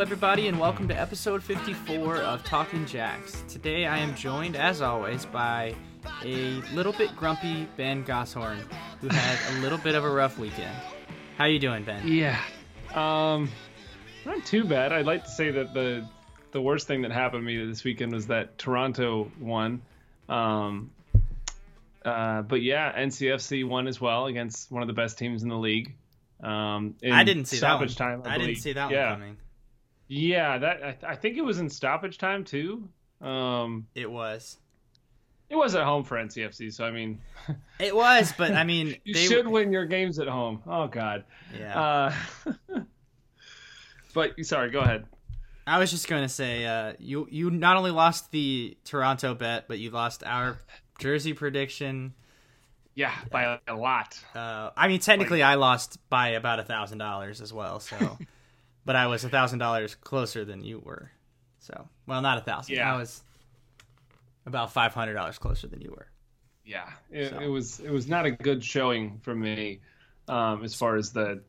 Hello, everybody, and welcome to episode 54 of Talking Jacks. Today I am joined, as always, by a little bit grumpy Ben Gosshorn, who had a little bit of a rough weekend. How you doing, Ben? Yeah. Um, not too bad. I'd like to say that the the worst thing that happened to me this weekend was that Toronto won. Um, uh, but yeah, NCFC won as well against one of the best teams in the league. Um, I didn't see that one. time. I, I didn't see that yeah. one coming. Yeah, that I, I think it was in stoppage time too. Um, It was. it was at home for NCFC, so I mean, It was, but I mean, you they should win your games at home. Oh God. Yeah. Uh, but sorry, go ahead. I was just going to say, uh, you you not only lost the Toronto bet, but you lost our jersey prediction. Yeah, by a, a lot. Uh, I mean, technically, I lost by about a thousand dollars as well. So, but I was a thousand dollars closer than you were. So, well, not a thousand. Yeah. I was about five hundred dollars closer than you were. Yeah, it, So. it was it was not a good showing from me um, as far as the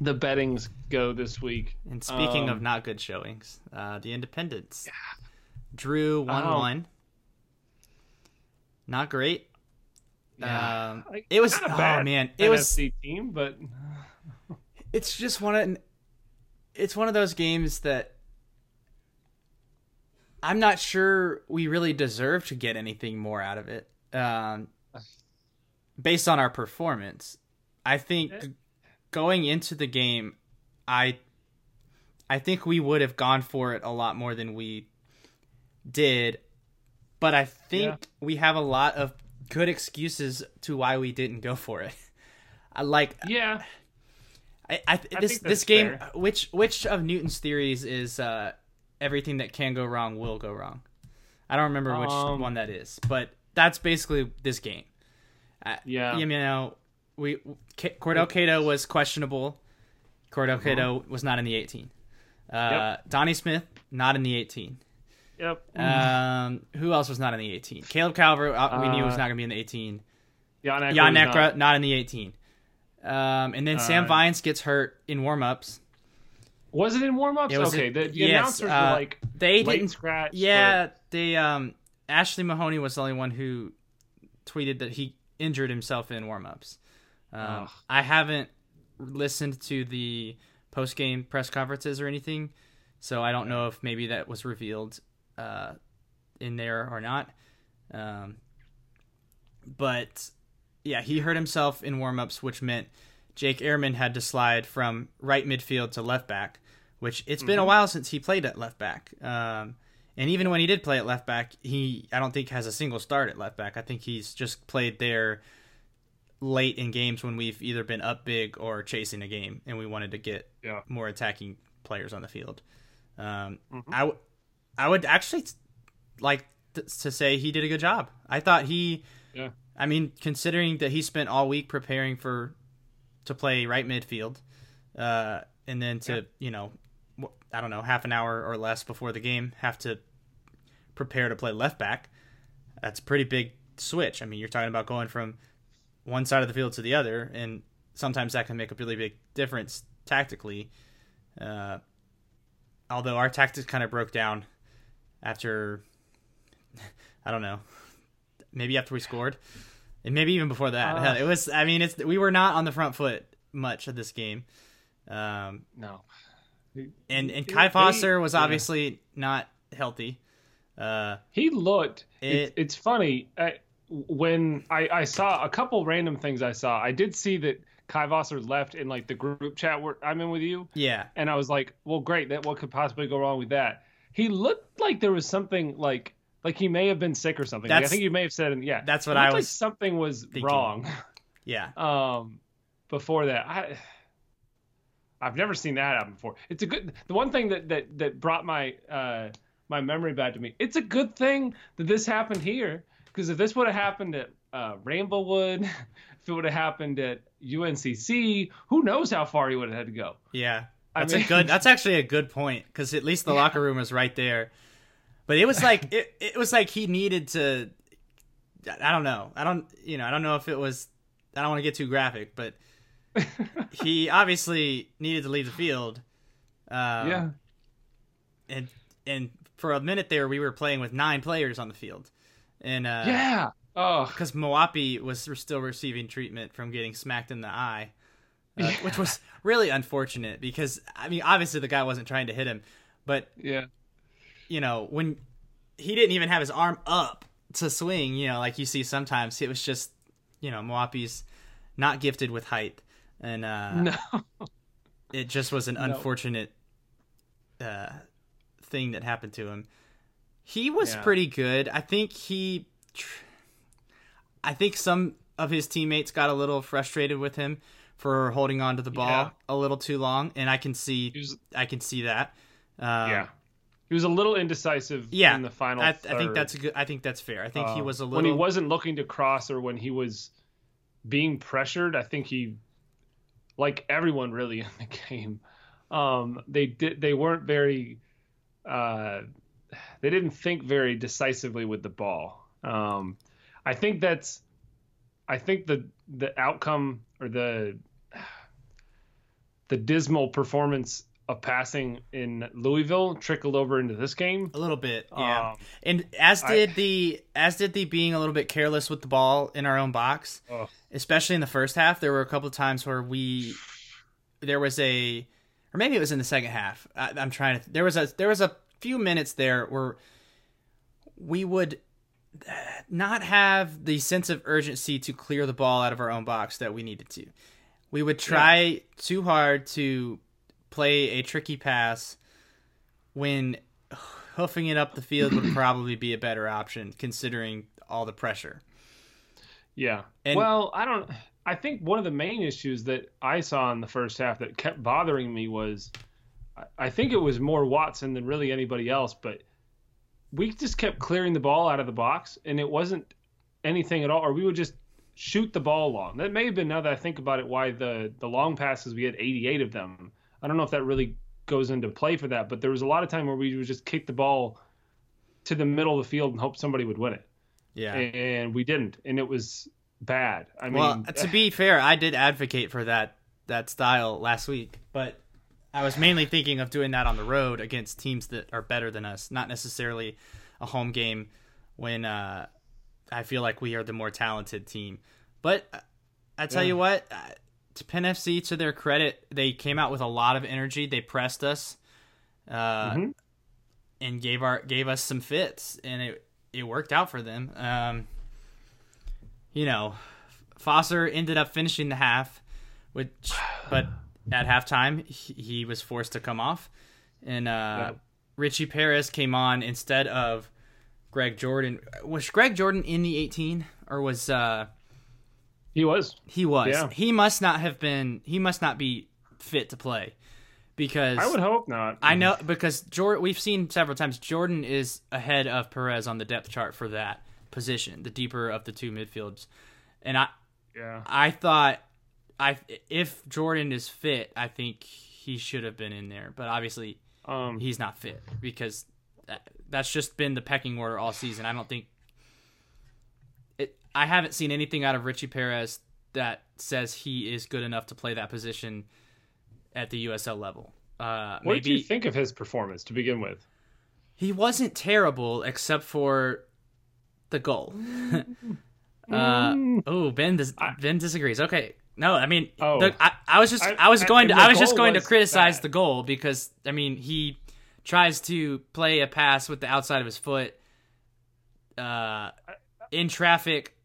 the bettings go this week. And speaking Um, of not good showings, uh, the Independents drew one Oh. one. Not great. Yeah. Um, it was not a oh bad man, it was NFC team, but it's just one of it's one of those games that I'm not sure we really deserve to get anything more out of it. Um, based on our performance, I think going into the game, I I think we would have gone for it a lot more than we did. But I think Yeah. we have a lot of good excuses to why we didn't go for it. I like yeah, I, I, this this game fair. which which of Newton's theories is uh, everything that can go wrong will go wrong. I don't remember which Um, one that is, but that's basically this game. Uh, Yeah. you know, we K- Cordell Cato was questionable. Cordell Uh-huh. Cato was not in the 18. Uh, Donnie Smith not in the 18. yep, Um, who else was not in the 18? Caleb Calvert, uh, we knew he was Uh, not going to be in the 18. Jan Ekra Jan was Nekra, not- not. in the 18. Um, and then Sam Uh, Vines gets hurt in warm-ups. Was it in warm ups? It Okay, in- the, the yes, announcers uh, were like They didn't. scratch. Yeah, they. Um, Ashley Mahoney was the only one who tweeted that he injured himself in warm-ups. Um, I haven't listened to the post-game press conferences or anything, so I don't know if maybe that was revealed uh, in there or not. Um, but yeah, he hurt himself in warm-ups, which meant Jake Ehrman had to slide from right midfield to left back, which it's been a while since he played at left back. Um, and even when he did play at left back, he I don't think has a single start at left back. I think he's just played there late in games when we've either been up big or chasing a game, and we wanted to get Yeah. more attacking players on the field. Um, Mhm. I w- I would actually t- like th- to say he did a good job. I thought he, Yeah. I mean, considering that he spent all week preparing for to play right midfield, uh, and then to Yeah. you know, I don't know, half an hour or less before the game, have to prepare to play left back. That's a pretty big switch. I mean, you're talking about going from one side of the field to the other, and sometimes that can make a really big difference tactically. Uh, although our tactics kind of broke down after, I don't know, maybe after we scored, and maybe even before that. Uh. it was. I mean, it's we were not on the front foot much of this game. Um, no. and and Kai they- Foster was yeah. obviously not healthy. Uh, He looked. It- it's, it's funny. I, when I, I saw a couple random things I saw, I did see that Kai Foster left in like the group chat where I'm in with you, yeah, and I was like, well, great. That what could possibly go wrong with that? He looked like there was something like like he may have been sick or something. Like, I think you may have said, yeah, that's what I looked like was something was thinking. wrong. yeah. um before that i i've never seen that happen before it's a good the one thing that that that brought my uh my memory back to me it's a good thing that this happened here because if this would have happened at uh Ramblewood, if it would have happened at uncc who knows how far he would have had to go Yeah, I that's mean- a good. That's actually a good point because at least the locker room is right there. But it was like it, it was like he needed to. I don't know. I don't. You know. I don't know if it was. I don't want to get too graphic, but he obviously needed to leave the field. Um, yeah and and for a minute there we were playing with nine players on the field, and uh, yeah, oh, because Moapi was still receiving treatment from getting smacked in the eye, uh, Yeah. which was really unfortunate because I mean obviously the guy wasn't trying to hit him, but yeah, you know when he didn't even have his arm up to swing, you know like you see sometimes it was just you know Moapi's not gifted with height, and uh, no, it just was an No. unfortunate uh, thing that happened to him. He was Yeah. pretty good. I think he, tr- I think some of his teammates got a little frustrated with him for holding on to the ball Yeah. a little too long, and I can see, was, I can see that. Um, yeah, he was a little indecisive. yeah. in the final. I, I think that's a good. I think that's fair. I think he Uh, was a little. when he wasn't looking to cross or when he was being pressured. I think he, like everyone really in the game, um, they did they weren't very, uh, they didn't think very decisively with the ball. Um, I think that's, I think the the outcome or the the dismal performance of passing in Louisville trickled over into this game. a little bit, yeah. Um, and as I- did the as did the being a little bit careless with the ball in our own box. especially in the first half there were a couple of times where we there was a or maybe it was in the second half I, i'm trying to there was a there was a few minutes there where we would not have the sense of urgency to clear the ball out of our own box that we needed to we would try too hard to play a tricky pass when hoofing it up the field would probably be a better option considering all the pressure Yeah. And- well, I don't. I think one of the main issues that I saw in the first half that kept bothering me was, I- think it was more Watson than really anybody else, but we just kept clearing the ball out of the box, and it wasn't anything at all, or we would just shoot the ball long. That may have been now that I think about it, why the the long passes we had 88 of them. I don't know if that really goes into play for that, but there was a lot of time where we would just kick the ball to the middle of the field and hope somebody would win it yeah and we didn't, and it was bad. I mean, well, to be fair, I did advocate for that that style last week, but I was mainly thinking of doing that on the road against teams that are better than us, not necessarily a home game when uh, I feel like we are the more talented team. But uh, I tell Yeah. you what, to Penn FC, to their credit, they came out with a lot of energy. They pressed us, uh, Mhm. and gave our gave us some fits, and it it worked out for them. Um, you know, Foster ended up finishing the half, which but at halftime he, he was forced to come off, and uh, Yeah. Richie Perez came on instead of Greg Jordan. Was Greg Jordan in the 18 or was uh, he was. he was? Yeah. He must not have been. He must not be fit to play because I would hope not. I know because Jordan. We've seen several times Jordan is ahead of Perez on the depth chart for that position, the deeper of the two midfields, and I Yeah. I thought I if Jordan is fit, I think he should have been in there, but obviously Um. he's not fit because that, that's just been the pecking order all season. I don't think. I haven't seen anything out of Richie Perez that says he is good enough to play that position at the USL level. Uh, What maybe did you think of his performance to begin with? he wasn't terrible except for the goal. uh, oh, Ben dis- Ben disagrees. Okay, no, I mean, Oh. the, I, I was just I- I, was going to I was just going to criticize bad. the goal because I mean he tries to play a pass with the outside of his foot uh, in traffic,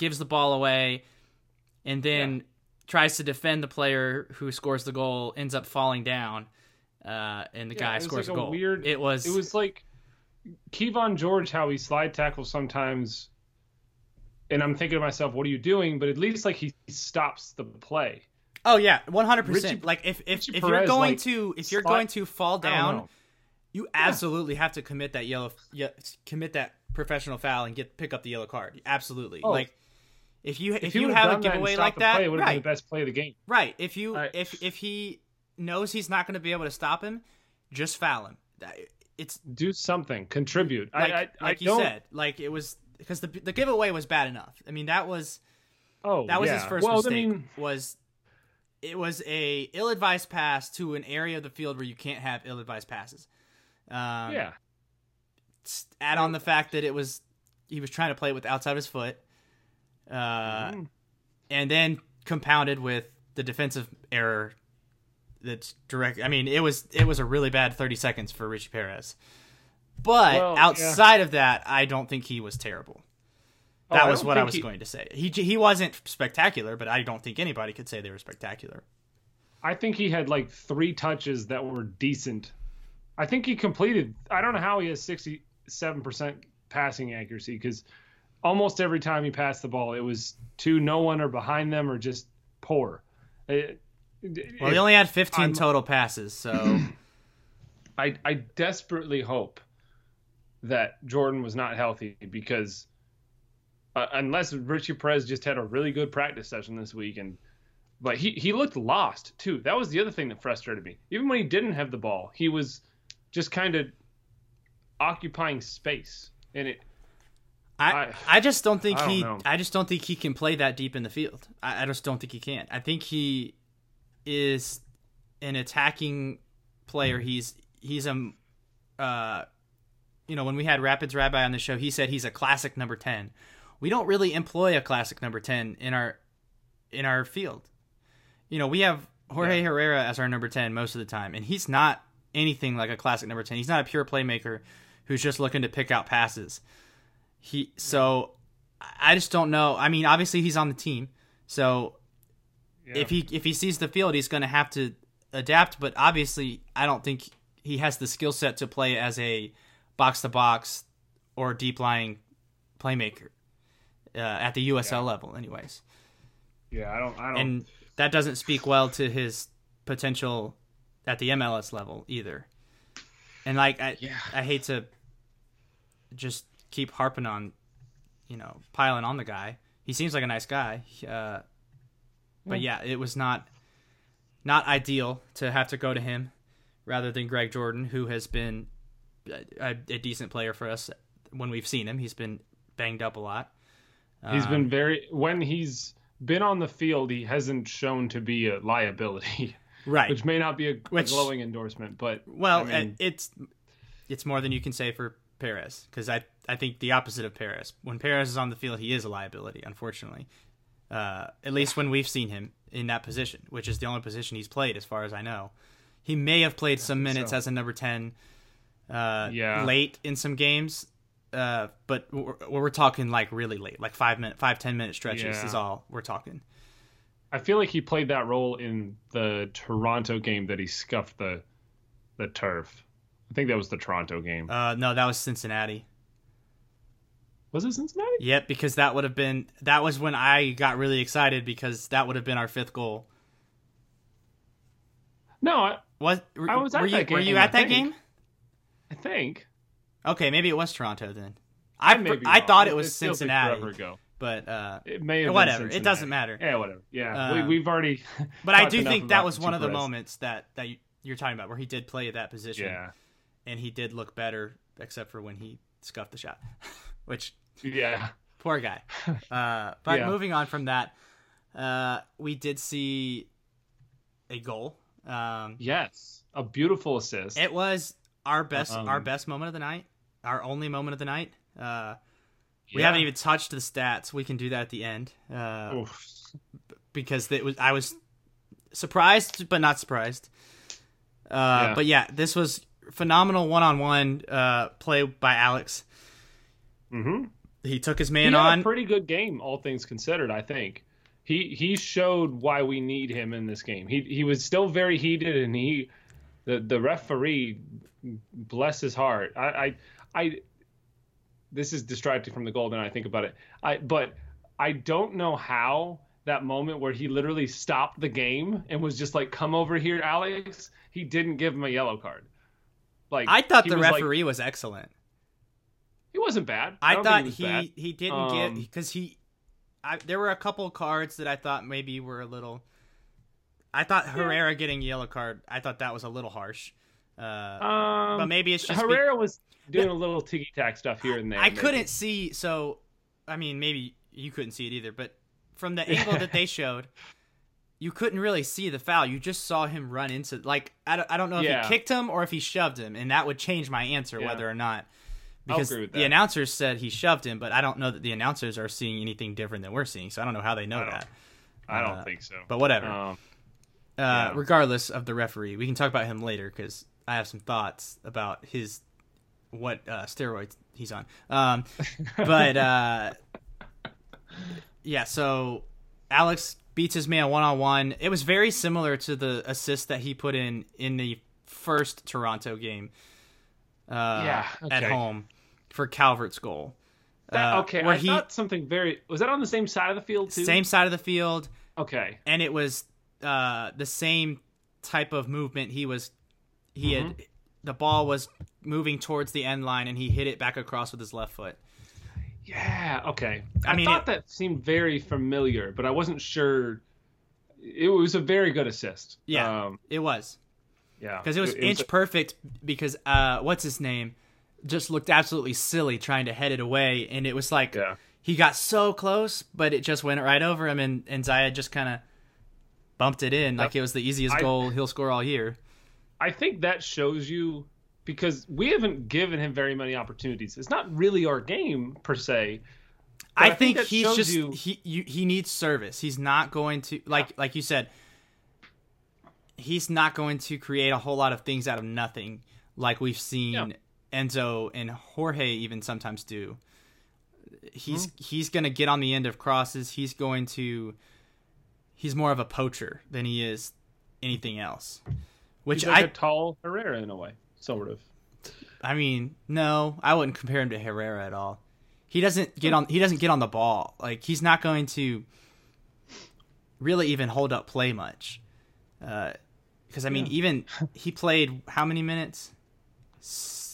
gives the ball away, and then tries to defend the player who scores the goal, ends up falling down, uh, and the Yeah, guy it scores like a a goal. weird- it was It was like Kevon George, how he slide tackles sometimes. And I'm thinking to myself, what are you doing? But at least like he stops the play. Oh yeah, one hundred percent. Like if if, Richie if you're going like, to if you're slot- going to fall down, you absolutely have to commit that yellow yeah, commit that professional foul and get pick up the yellow card. Absolutely. Oh. like if you if, If, you would've a done that giveaway like that, play, it would have been right, the best play of the game. right. If you I- if if he knows he's not going to be able to stop him, just foul him. It's Do something, contribute. like I, I, like I you don't, said, like it was because the the giveaway was bad enough. I mean that was Oh, that was yeah. his first well, mistake. I mean, was it was a ill-advised pass to an area of the field where you can't have ill-advised passes. Um, yeah. Add on the fact that it was he was trying to play it with outside of his foot, uh, Mhm. and then compounded with the defensive error. That's direct. I mean, it was it was a really bad thirty seconds for Richie Perez. But Well, yeah. outside of that, I don't think he was terrible. Oh, That I was don't what I was he- going to say. He he wasn't spectacular, but I don't think anybody could say they were spectacular. I think he had like three touches that were decent. I think he completed. I don't know how he has sixty-seven percent passing accuracy because almost every time he passed the ball, it was to no one or behind them or just poor. It- Well, he only had 15 I'm- total passes, so I I desperately hope that Jordan was not healthy because uh, unless Richie Perez just had a really good practice session this week and but he he looked lost too. That was the other thing that frustrated me. Even when he didn't have the ball, he was just kind of occupying space and it I, I- just don't think I don't he know. I just don't think he can play that deep in the field. I, I just don't think he can. I think he is an attacking player. He's he's a uh, you know when we had Rapids Rabbi on the show, he said he's a classic number ten. We don't really employ a classic number ten in our in our field. You know we have Jorge Herrera as our number ten most of the time, and he's not anything like a classic number ten. He's not a pure playmaker who's just looking to pick out passes. He so I just don't know. I mean, obviously he's on the team, so if he if he sees the field, he's going to have to adapt. But obviously, I don't think he has the skill set to play as a box to box or deep lying playmaker uh, at the USL level, anyways. yeah, I don't I don't And that doesn't speak well to his potential at the MLS level either. And like I, Yeah. I hate to just keep harping on, you know, piling on the guy. He seems like a nice guy, uh, but yeah, it was not not ideal to have to go to him rather than Greg Jordan, who has been a, a decent player for us when we've seen him. He's been banged up a lot. He's Um, been very when he's been on the field, he hasn't shown to be a liability, right. which may not be a, a Which- glowing endorsement, but Well, I mean- it's it's more than you can say for Perez because I I think the opposite of Perez. When Perez is on the field, he is a liability. Unfortunately, uh, at least when we've seen him in that position, which is the only position he's played, as far as I know. He may have played some minutes so. as a number ten, uh, Yeah. late in some games, uh, but we're, we're talking like really late, like five minute, five ten minute stretches Yeah. is all we're talking. I feel like he played that role in the Toronto game that he scuffed the the turf. I think that was the Toronto game. Uh, no, that was Cincinnati. Was it Cincinnati? Yep, because that would have been that was when I got really excited because that would have been our fifth goal. No, I, Was were, I was at were you that were game, you I at that think. game? I think. Okay, maybe it was Toronto then. I be I thought it was like Cincinnati, forever ago. but uh, It may have Whatever, it doesn't matter. Yeah, whatever. Yeah, Um, we, we've already. but I do think that was one of the moments that that you, you're talking about where he did play at that position, Yeah, and he did look better, except for when he scuffed the shot, which yeah. poor guy. Uh, but Yeah. moving on from that, uh, we did see a goal. Um, Yes, a beautiful assist. It was our best Um, our best moment of the night, our only moment of the night. Uh, we Yeah. haven't even touched the stats. We can do that at the end uh, because it was I was surprised but not surprised. Uh, Yeah. But yeah, this was phenomenal one on one uh, play by Alex. Mm-hmm. He took his He man had on. a pretty good game, all things considered. I think he he showed why we need him in this game. He he was still very heated, and he the the referee, bless his heart. I I, I this is distracting from the goal. Then I think about it. I but I don't know how that moment where he literally stopped the game and was just like, "Come over here, Alex." He didn't give him a yellow card. Like I thought the was like- referee was excellent. Wasn't bad. I, don't thought he bad. he didn't Um, get because he. I, there were a couple cards that I thought maybe were a little. I thought Herrera getting yellow card. I thought that was a little harsh. Uh, Um, but maybe it's just be- Herrera was doing a little ticky tack stuff here and there. I maybe. couldn't see. So, I mean, maybe you couldn't see it either. But from the angle that they showed, you couldn't really see the foul. You just saw him run into like I don't, I don't know if Yeah. he kicked him or if he shoved him, and that would change my answer Yeah. whether or not. Because the announcers said he shoved him, but I don't know that the announcers are seeing anything different than we're seeing, so I don't know how they know I that. I don't Uh, think so. But whatever. Um, uh, yeah. Regardless of the referee, we can talk about him later because I have some thoughts about his what uh, steroids he's on. Um, but uh, yeah, so Alex beats his man one on one. It was very similar to the assist that he put in in the first Toronto game. Uh, Yeah, at home for Calvert's goal. that- Uh, okay, where I he thought something very. Was that on the same side of the field too? same side of the field, Okay. and it was uh, the same type of movement. He was he had Mm-hmm. the ball was moving towards the end line, and he hit it back across with his left foot. Yeah. Okay. I I, mean, thought it- that seemed very familiar, but I wasn't sure. It was a very good assist. Yeah. Um, It was yeah. because it was inch perfect. Because uh, what's his name just looked absolutely silly trying to head it away, and it was like Yeah. he got so close, but it just went right over him, and and Zayed just kind of bumped it in like it was the easiest I- goal he'll score all year. I think that shows you because we haven't given him very many opportunities. It's not really our game per se. I, I think think, he's just you- he you, he needs service. He's not going to like like you said. He's not going to create a whole lot of things out of nothing, like we've seen Yeah. Enzo and Jorge even sometimes do. He's Hmm. he's going to get on the end of crosses. He's going to. He's more of a poacher than he is anything else. Which He's like I a tall Herrera in a way, sort of. I mean, no, I wouldn't compare him to Herrera at all. He doesn't get on. He doesn't get on the ball. Like he's not going to really even hold up play much. Uh, Because I mean, Yeah. even he played how many minutes?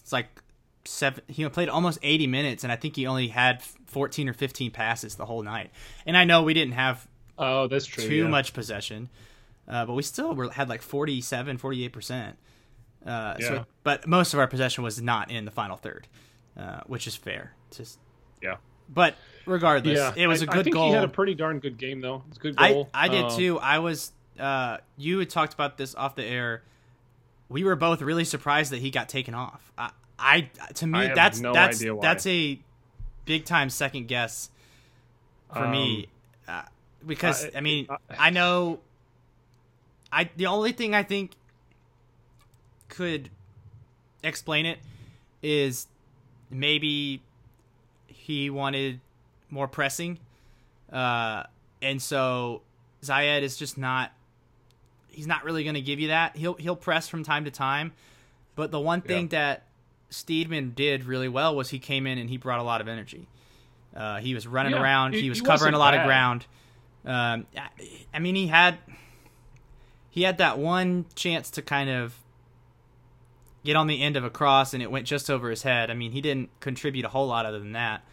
It's like seven. He played almost eighty minutes, and I think he only had fourteen or fifteen passes the whole night. And I know we didn't have Oh, that's true. too yeah. much possession, uh, but we still were, had like 47, 48 percent. Uh, Yeah. so, but most of our possession was not in the final third, uh, which is fair. Just, Yeah. but regardless, Yeah, it was I- a good I think goal. He had a pretty darn good game though. It's a good I goal. I did Um, too. I was. Uh, you had talked about this off the air. We were both really surprised that he got taken off. I, I to me I that's no that's that's a big time second guess for me uh, because Um, I- mean I- I know I the only thing I think could explain it is maybe he wanted more pressing uh, and so Zayed is just not he's not really going to give you that. He'll he'll press from time to time. But the one thing that Steedman did really well was he came in and he brought a lot of energy. Uh, he was running Yeah, around. he- he was he covering a wasn't lot of ground. Um, I- I mean he had he had that one chance to kind of get on the end of a cross and it went just over his head. I mean, he didn't contribute a whole lot other than that.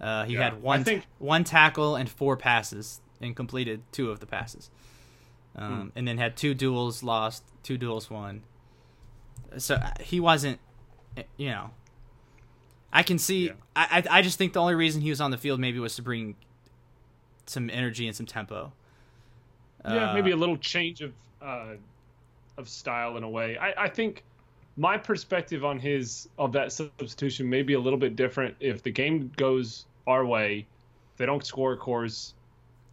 Uh, he Yeah, had one think- one tackle and four passes and completed two of the passes. Hmm. Um, And then had two duels lost, two duels won. So uh, he wasn't, eh, you know. I can see. Yeah. I, I I just think the only reason he was on the field maybe was to bring some energy and some tempo. Yeah, Uh, maybe a little change of uh, of style in a way. I, I think my perspective on his of that substitution may be a little bit different if the game goes our way, they don't score, of course,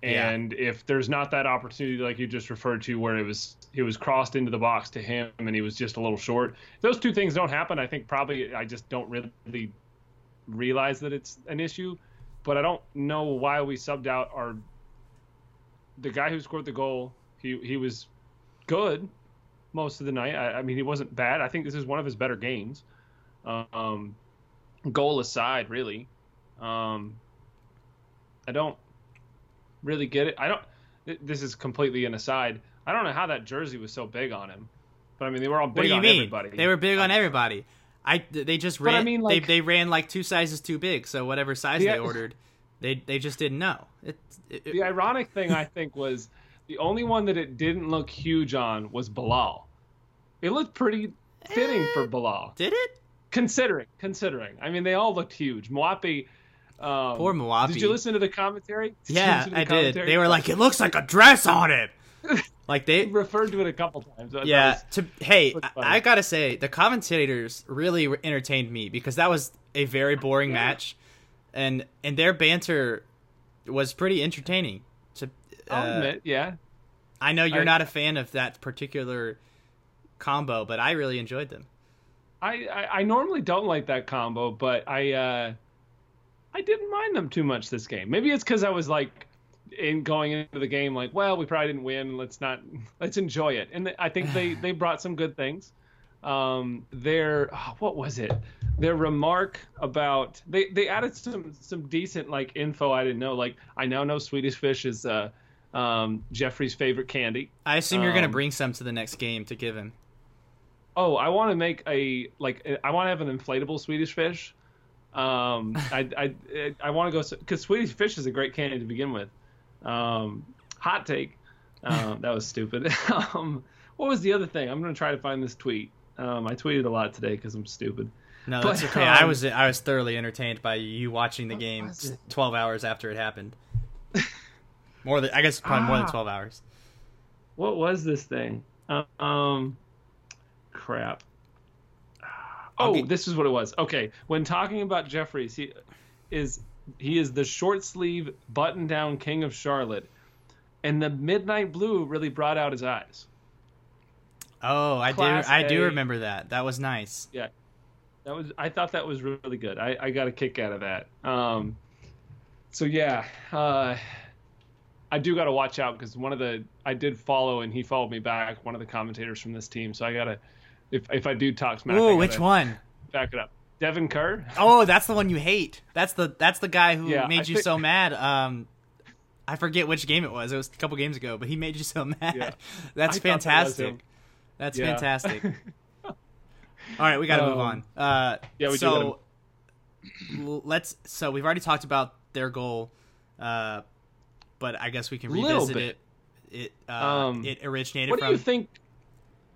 Yeah. and if there's not that opportunity like you just referred to where it was it was crossed into the box to him and he was just a little short. Those two things don't happen, I think probably I just don't really realize that it's an issue. But I don't know why we subbed out our the guy who scored the goal, he he was good most of the night. I, I mean, he wasn't bad. I think this is one of his better games. Um, goal aside, really, um, I don't really get it. I don't. This is completely an aside. I don't know how that jersey was so big on him, but I mean, they were all big What do you on mean? everybody. They were big on um, everybody. I they just But I mean, they like- they ran like two sizes too big. So whatever size Yeah. they ordered, they they just didn't know. It, it, The ironic thing I think was the only one that it didn't look huge on was Bilal. It looked pretty fitting for eh, Bilal. did it? considering considering i mean they all looked huge Mwapi, um, Poor Mwapi. did you listen to the commentary Did Yeah, the I did. They were like, it looks like a dress on it. Like they referred to it a couple times. yeah. To hey, I, I, gotta say the commentators really entertained me because that was a very boring yeah. match, and and their banter was pretty entertaining. To uh, I'll admit, yeah. I know you're I, not a fan of that particular combo, but I really enjoyed them. I, I, I normally don't like that combo, but I uh, I didn't mind them too much this game. Maybe it's because I was like in going into the game like, well, we probably didn't win. Let's not let's enjoy it. And I think they they brought some good things. Um, their oh, what was it? Their remark about they they added some some decent like info I didn't know. Like I now know Swedish fish is uh, um, Jeffrey's favorite candy. I assume you're gonna um, bring some to the next game to give him. Oh, I want to make a like I want to have an inflatable Swedish fish. Um, I I I want to go because Swedish fish is a great candy to begin with. Um, hot take. Um, that was stupid. um, what was the other thing? I'm gonna try to find this tweet. Um, I tweeted a lot today because I'm stupid. No, that's but, okay. I um, was I was thoroughly entertained by you watching the game 12 hours after it happened. more than I guess probably ah, more than ah. 12 hours. What was this thing? Um, crap. Oh, get... this is what it was. Okay, when talking about Jeffries, he is he is the short sleeve button down king of Charlotte, and the midnight blue really brought out his eyes. Oh, I Class do. I do remember that. That was nice. Yeah, that was. I thought that was really good. I, I got a kick out of that. Um, so yeah, uh, I do got to watch out because one of the I did follow and he followed me back. One of the commentators from this team. So I gotta if if I do talk smack. Ooh, which one? Back it up. Devin Kerr. Oh, that's the one you hate. That's the that's the guy who yeah, made I you think... so mad. Um, I forget which game it was. It was a couple games ago, but he made you so mad. Yeah. That's I fantastic. That that's yeah. fantastic. All right, we got to um, move on. Uh, yeah, we so do. let's. So we've already talked about their goal, uh, but I guess we can revisit it. It uh, um, it originated. What from, do you think?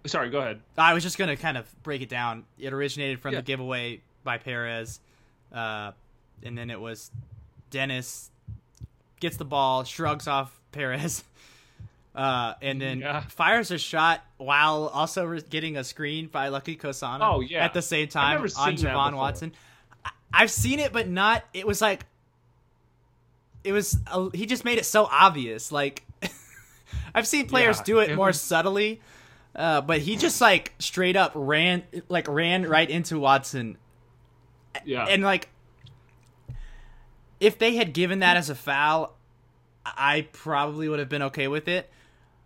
Sorry, go ahead. I was just gonna kind of break it down. It originated from yeah. the giveaway by Perez, uh, and then it was Dennis gets the ball, shrugs off Perez, uh, and then yeah. fires a shot while also re- getting a screen by Lucky Mkosana. Oh yeah, at the same time on Javon Watson. I- I've seen it, but not. It was like it was. Uh, he just made it so obvious. Like I've seen players yeah, do it, it more was... subtly. Uh, but he just like straight up ran like ran right into Watson yeah. And like if they had given that as a foul, I probably would have been okay with it.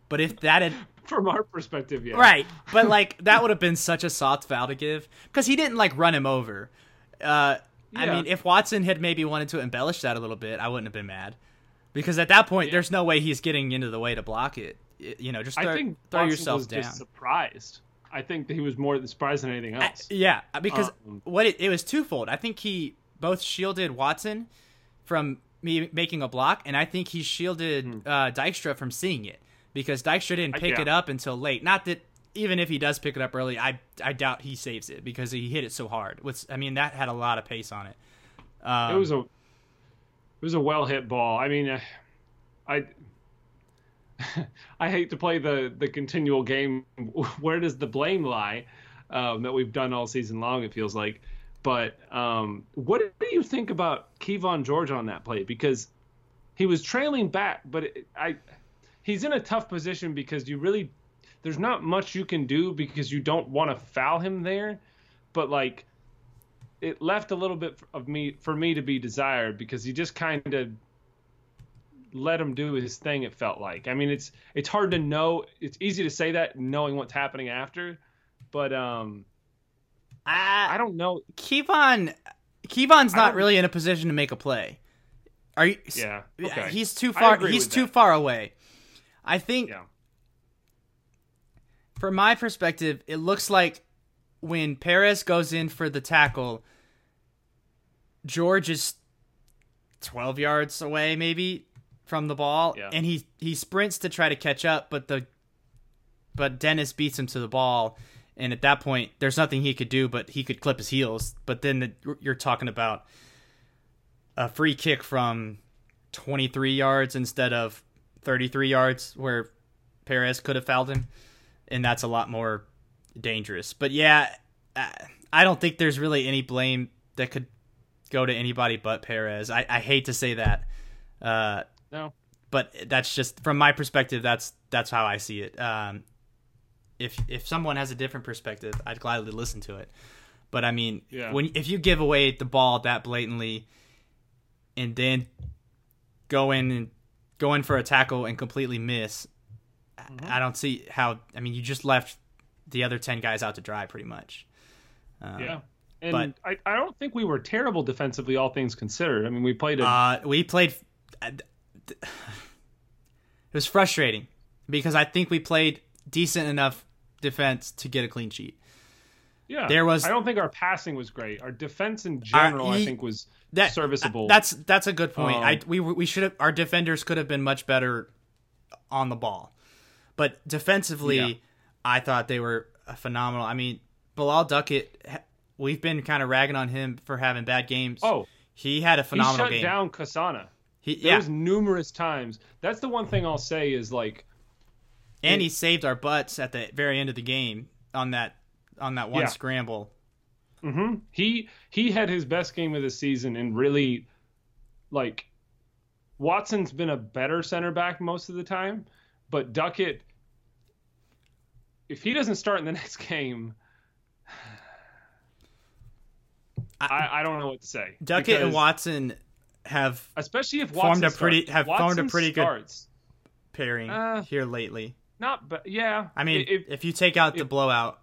But if that had from our perspective, yeah. Right. But like that would have been such a soft foul to give cuz he didn't like run him over. Uh yeah. I mean, if Watson had maybe wanted to embellish that a little bit, I wouldn't have been mad. Because at that point, yeah. there's no way he's getting into the way to block it. You know, just throw, I think throw Watson yourself was down. Surprised. I think he was more surprised than anything else. I, yeah, because um, what it, it was twofold. I think he both shielded Watson from me making a block, and I think he shielded hmm. uh, Dykstra from seeing it because Dykstra didn't pick yeah. it up until late. Not that even if he does pick it up early, I I doubt he saves it because he hit it so hard. With I mean that had a lot of pace on it. Um, it was a it was a well hit ball. I mean, uh, I I hate to play the the continual game. Where does the blame lie? Um, that we've done all season long. It feels like. But um, what do you think about Kevon George on that play? Because he was trailing back, but it, I he's in a tough position because you really there's not much you can do because you don't want to foul him there. But like it left a little bit of me for me to be desired because he just kind of let him do his thing. It felt like. I mean, it's it's hard to know. It's easy to say that knowing what's happening after, but um, I, I don't know. Kevon, Kevon's not really in a position to make a play. Are you? Yeah. Okay. He's too far. He's too that. far away. I think. Yeah. From my perspective, it looks like when Perez goes in for the tackle, George is 12 yards away, maybe from the ball, yeah. and he he sprints to try to catch up, but the but Dennis beats him to the ball, and at that point, there's nothing he could do, but he could clip his heels. But then the, you're talking about a free kick from 23 yards instead of 33 yards, where Perez could have fouled him, and that's a lot more dangerous. But yeah, I don't think there's really any blame that could go to anybody but Perez. I, I hate to say that. Uh, no. But that's just from my perspective. That's that's how I see it. Um, if if someone has a different perspective, I'd gladly listen to it. But I mean, Yeah. when if you give away the ball that blatantly, and then go in and go in for a tackle and completely miss, I- I don't see how. I mean, you just left the other ten guys out to dry, pretty much. Uh, Yeah. And but- I, I don't think we were terrible defensively, all things considered. I mean, we played a Uh, we played. It was frustrating because I think we played decent enough defense to get a clean sheet. yeah. there was- I don't think our passing was great. Our defense in general, I he- think, was That serviceable. That's that's a good point. Um, I we we should have our defenders could have been much better on the ball, but defensively, Yeah. I thought they were phenomenal. I mean, Bilal Duckett, we've been kind of ragging on him for having bad games. oh, he had a he phenomenal shut game. down Mkosana. He, There yeah, was numerous times. That's the one thing I'll say is like, and he saved our butts at the very end of the game on that on that one Yeah. scramble. hmm he he had his best game of the season and really, like, Watson's been a better center back most of the time, but Duckett, if he doesn't start in the next game, I, I don't know what to say. Duckett and Watson have especially if formed a pretty- starts. have formed a Watson pretty good- pairing Uh, here lately. Not, but yeah. I mean, if, if you take out the if- blowout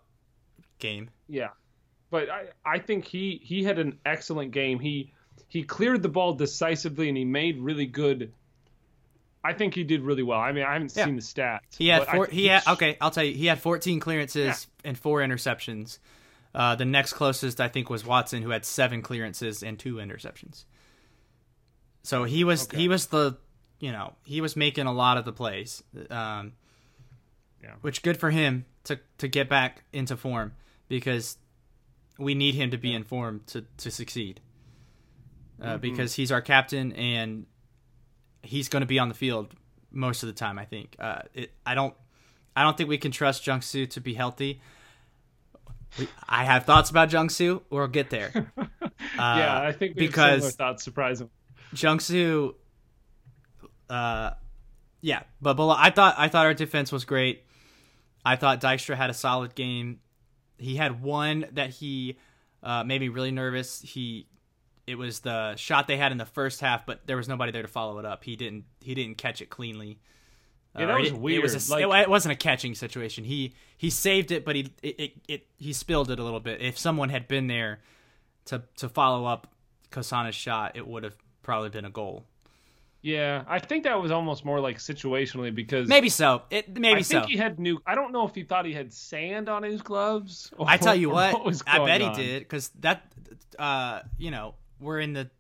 game, Yeah, but I, I think he he had an excellent game. He he cleared the ball decisively and he made really good. I think he did really well. I mean, I haven't Yeah. seen the stats. He had but I four. He had okay. I'll tell you. He had 14 clearances and four interceptions. Uh, the next closest, I think, was Watson, who had seven clearances and two interceptions. So he was Okay. he was the, you know, he was making a lot of the plays. Um, Yeah. Which good for him to to get back into form because we need him to be in form to to succeed. Uh, Mm-hmm. Because he's our captain and he's going to be on the field most of the time. I think. Uh, it, I don't. I don't think we can trust Jungsu to be healthy. We, I have thoughts about Jungsu. We'll get there. Uh, yeah, I think because thoughts. Surprising. Jungsu, uh, yeah, but below, I thought I thought our defense was great. I thought Dykstra had a solid game. He had one that he uh, made me really nervous. He it was the shot they had in the first half, but there was nobody there to follow it up. He didn't he didn't catch it cleanly. Yeah, that Or was it, It, weird. was a, Like- it, it wasn't a catching situation. He he saved it, but he it, it, it he spilled it a little bit. If someone had been there to to follow up Mkosana's shot, it would have probably been a goal. Yeah, I think that was almost more like situationally because Maybe so. It maybe I think so. he had new. I don't know if he thought he had sand on his gloves. Or, I tell you what, was I bet on. he did because that, uh, you know, we're in the,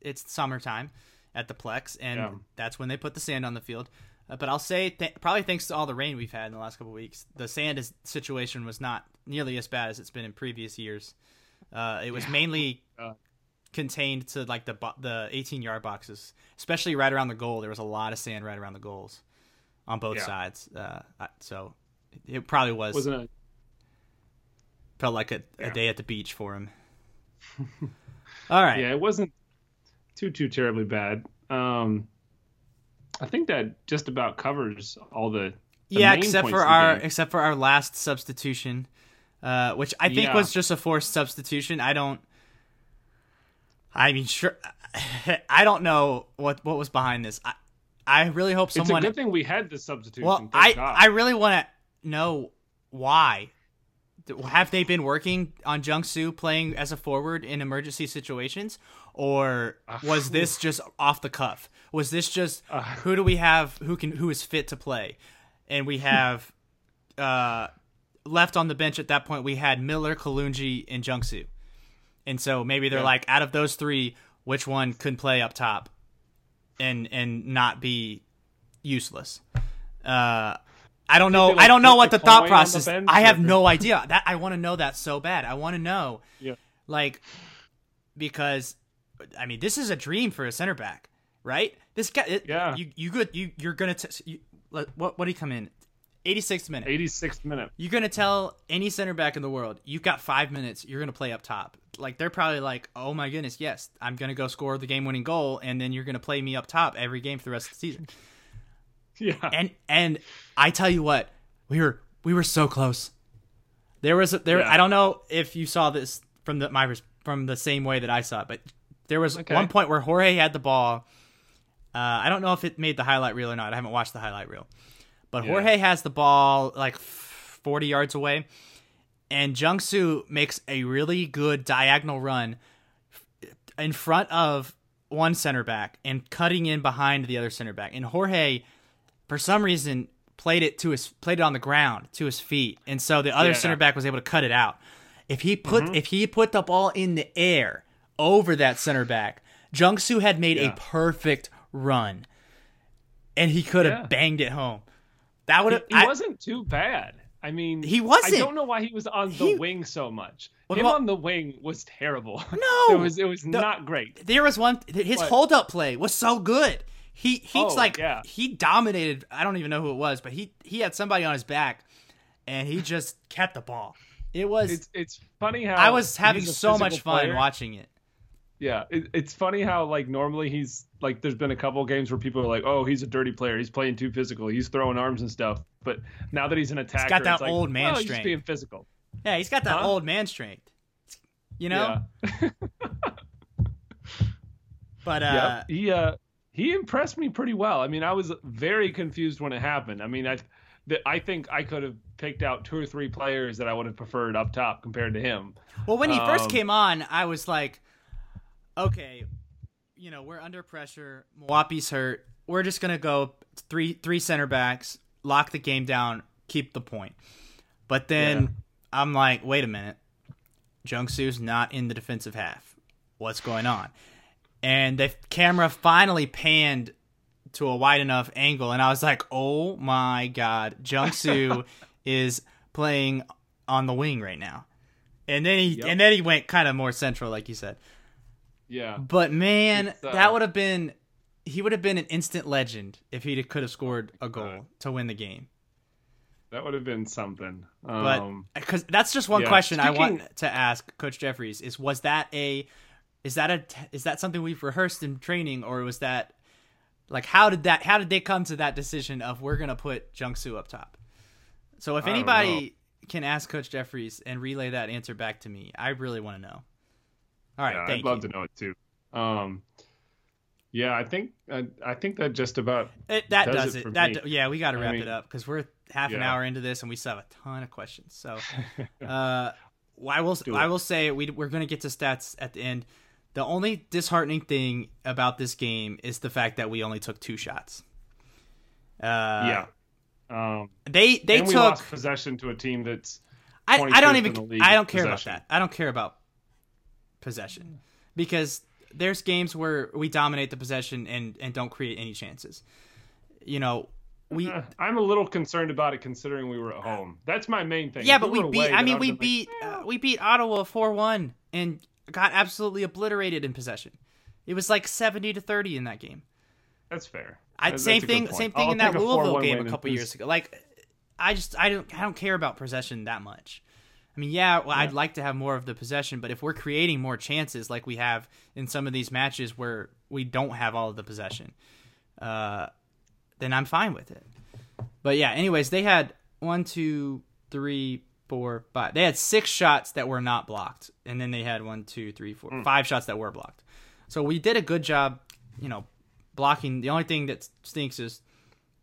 it's summertime at the Plex, and Yeah. that's when they put the sand on the field. Uh, but I'll say, th- probably thanks to all the rain we've had in the last couple of weeks, the sand is, situation was not nearly as bad as it's been in previous years. Uh, it was mainly Uh. Contained to like the the 18 yard boxes, especially right around the goal. There was a lot of sand right around the goals on both Yeah. sides. Uh, so it probably was Wasn't it? felt like a, Yeah. a day at the beach for him. All right. Yeah, it wasn't too too terribly bad. Um, I think that just about covers all the. the yeah, main except for our game. except for our last substitution, uh, which I think Yeah. was just a forced substitution. I don't. I mean, sure. I don't know what what was behind this. I I really hope someone. It's a good thing we had the substitution. well, I God. I really want to know why. Have they been working on Jungsu playing as a forward in emergency situations, or was this just off the cuff? Was this just Uh. who do we have who can who is fit to play, and we have uh, left on the bench at that point we had Miller, Kalunji, and Jungsu, and so maybe they're Yeah. like out of those three, which one could play up top, and and not be useless. Uh, I don't know. like, I don't know what the the thought on the process. I have no idea. That I want to know that so bad. I want to know, Yeah. like, because I mean, this is a dream for a center back, right? This guy, it, Yeah. You you good? You you're gonna t- you, what what did he come in? 86th minute. 86th minute. You're gonna tell any center back in the world, you've got five minutes. You're gonna play up top. Like they're probably like, oh my goodness, yes, I'm gonna go score the game-winning goal, and then you're gonna play me up top every game for the rest of the season. Yeah. And and I tell you what, we were we were so close. There was a, there. Yeah. I don't know if you saw this from the my from the same way that I saw it, but there was Okay. one point where Jorge had the ball. Uh, I don't know if it made the highlight reel or not. I haven't watched the highlight reel, but Yeah. Jorge has the ball like forty yards away, and Jungsu makes a really good diagonal run in front of one center back and cutting in behind the other center back. And Jorge, for some reason, played it to his played it on the ground to his feet, and so the other Yeah. center back was able to cut it out. If he put Mm-hmm. if he put the ball in the air over that center back, Jungsu had made Yeah. a perfect run, and he could have Yeah. banged it home. That would He, he wasn't too bad. I mean, He wasn't. I don't know why he was on the He- wing so much. Him about- on the wing was terrible. No! it was. It was not great. There was one. His What? hold up play was so good. He he's Oh, like yeah. he dominated. I don't even know who it was, but he he had somebody on his back, and he just kept the ball. It was. It's it's funny how I was having so much fun player. watching it. Yeah, it, it's funny how like normally he's like there's been a couple of games where people are like, oh, he's a dirty player. He's playing too physical. He's throwing arms and stuff. But now that he's an attacker, he's got that it's like, old man oh, he's strength. being physical. Yeah, he's got that Huh? old man strength. You know. Yeah. But uh, Yep. He uh he impressed me pretty well. I mean, I was very confused when it happened. I mean, I th- I think I could have picked out two or three players that I would have preferred up top compared to him. well, when he first um, came on, I was like, okay, you know, we're under pressure. Mwapi's hurt. We're just gonna go three three center backs, lock the game down, keep the point. But then Yeah. I'm like, wait a minute, Jungsu's not in the defensive half. What's going on? And the camera finally panned to a wide enough angle, and I was like, oh my god, Jungsu is playing on the wing right now. And then he Yep. and then he went kind of more central, like you said. Yeah. But man, uh, that would have been he would have been an instant legend if he could have scored a goal to win the game. That would have been something. But Um because that's just one yeah, question I want to ask Coach Jeffries is was that a is that a is that something we've rehearsed in training or was that like how did that how did they come to that decision of we're gonna put Jungsu up top? So if anybody can ask Coach Jeffries and relay that answer back to me, I really want to know. All right, yeah, thank I'd love you. to know it too. Um yeah, I think I, I think that just about It, that does does, it That do- yeah, we got to I wrap mean- it up because we're half an hour into this and we still have a ton of questions. So, uh, I will Do I it. will say we we're gonna get to stats at the end. The only disheartening thing about this game is the fact that we only took two shots. Uh, yeah. Um they they took. lost possession to a team that's I, I don't even in the league I don't care possession. about that. I don't care about possession because there's games where we dominate the possession and and don't create any chances. You know, we Uh, I'm a little concerned about it considering we were at home. That's my main thing. Yeah, If but we were beat. away, I mean, we been like, beat. uh, we beat Ottawa four one and got absolutely obliterated in possession. It was like seventy to thirty in that game. That's fair. I, That- same that's a thing. Same thing in that Louisville game a couple years ago. Like, I just I don't I don't care about possession that much. I mean, yeah, well, I'd like to have more of the possession, but if we're creating more chances like we have in some of these matches where we don't have all of the possession, uh, then I'm fine with it. But yeah, anyways, they had one, two, three, four, five. They had six shots that were not blocked, and then they had one, two, three, four, Hmm. five shots that were blocked. So we did a good job, you know, blocking. The only thing that stinks is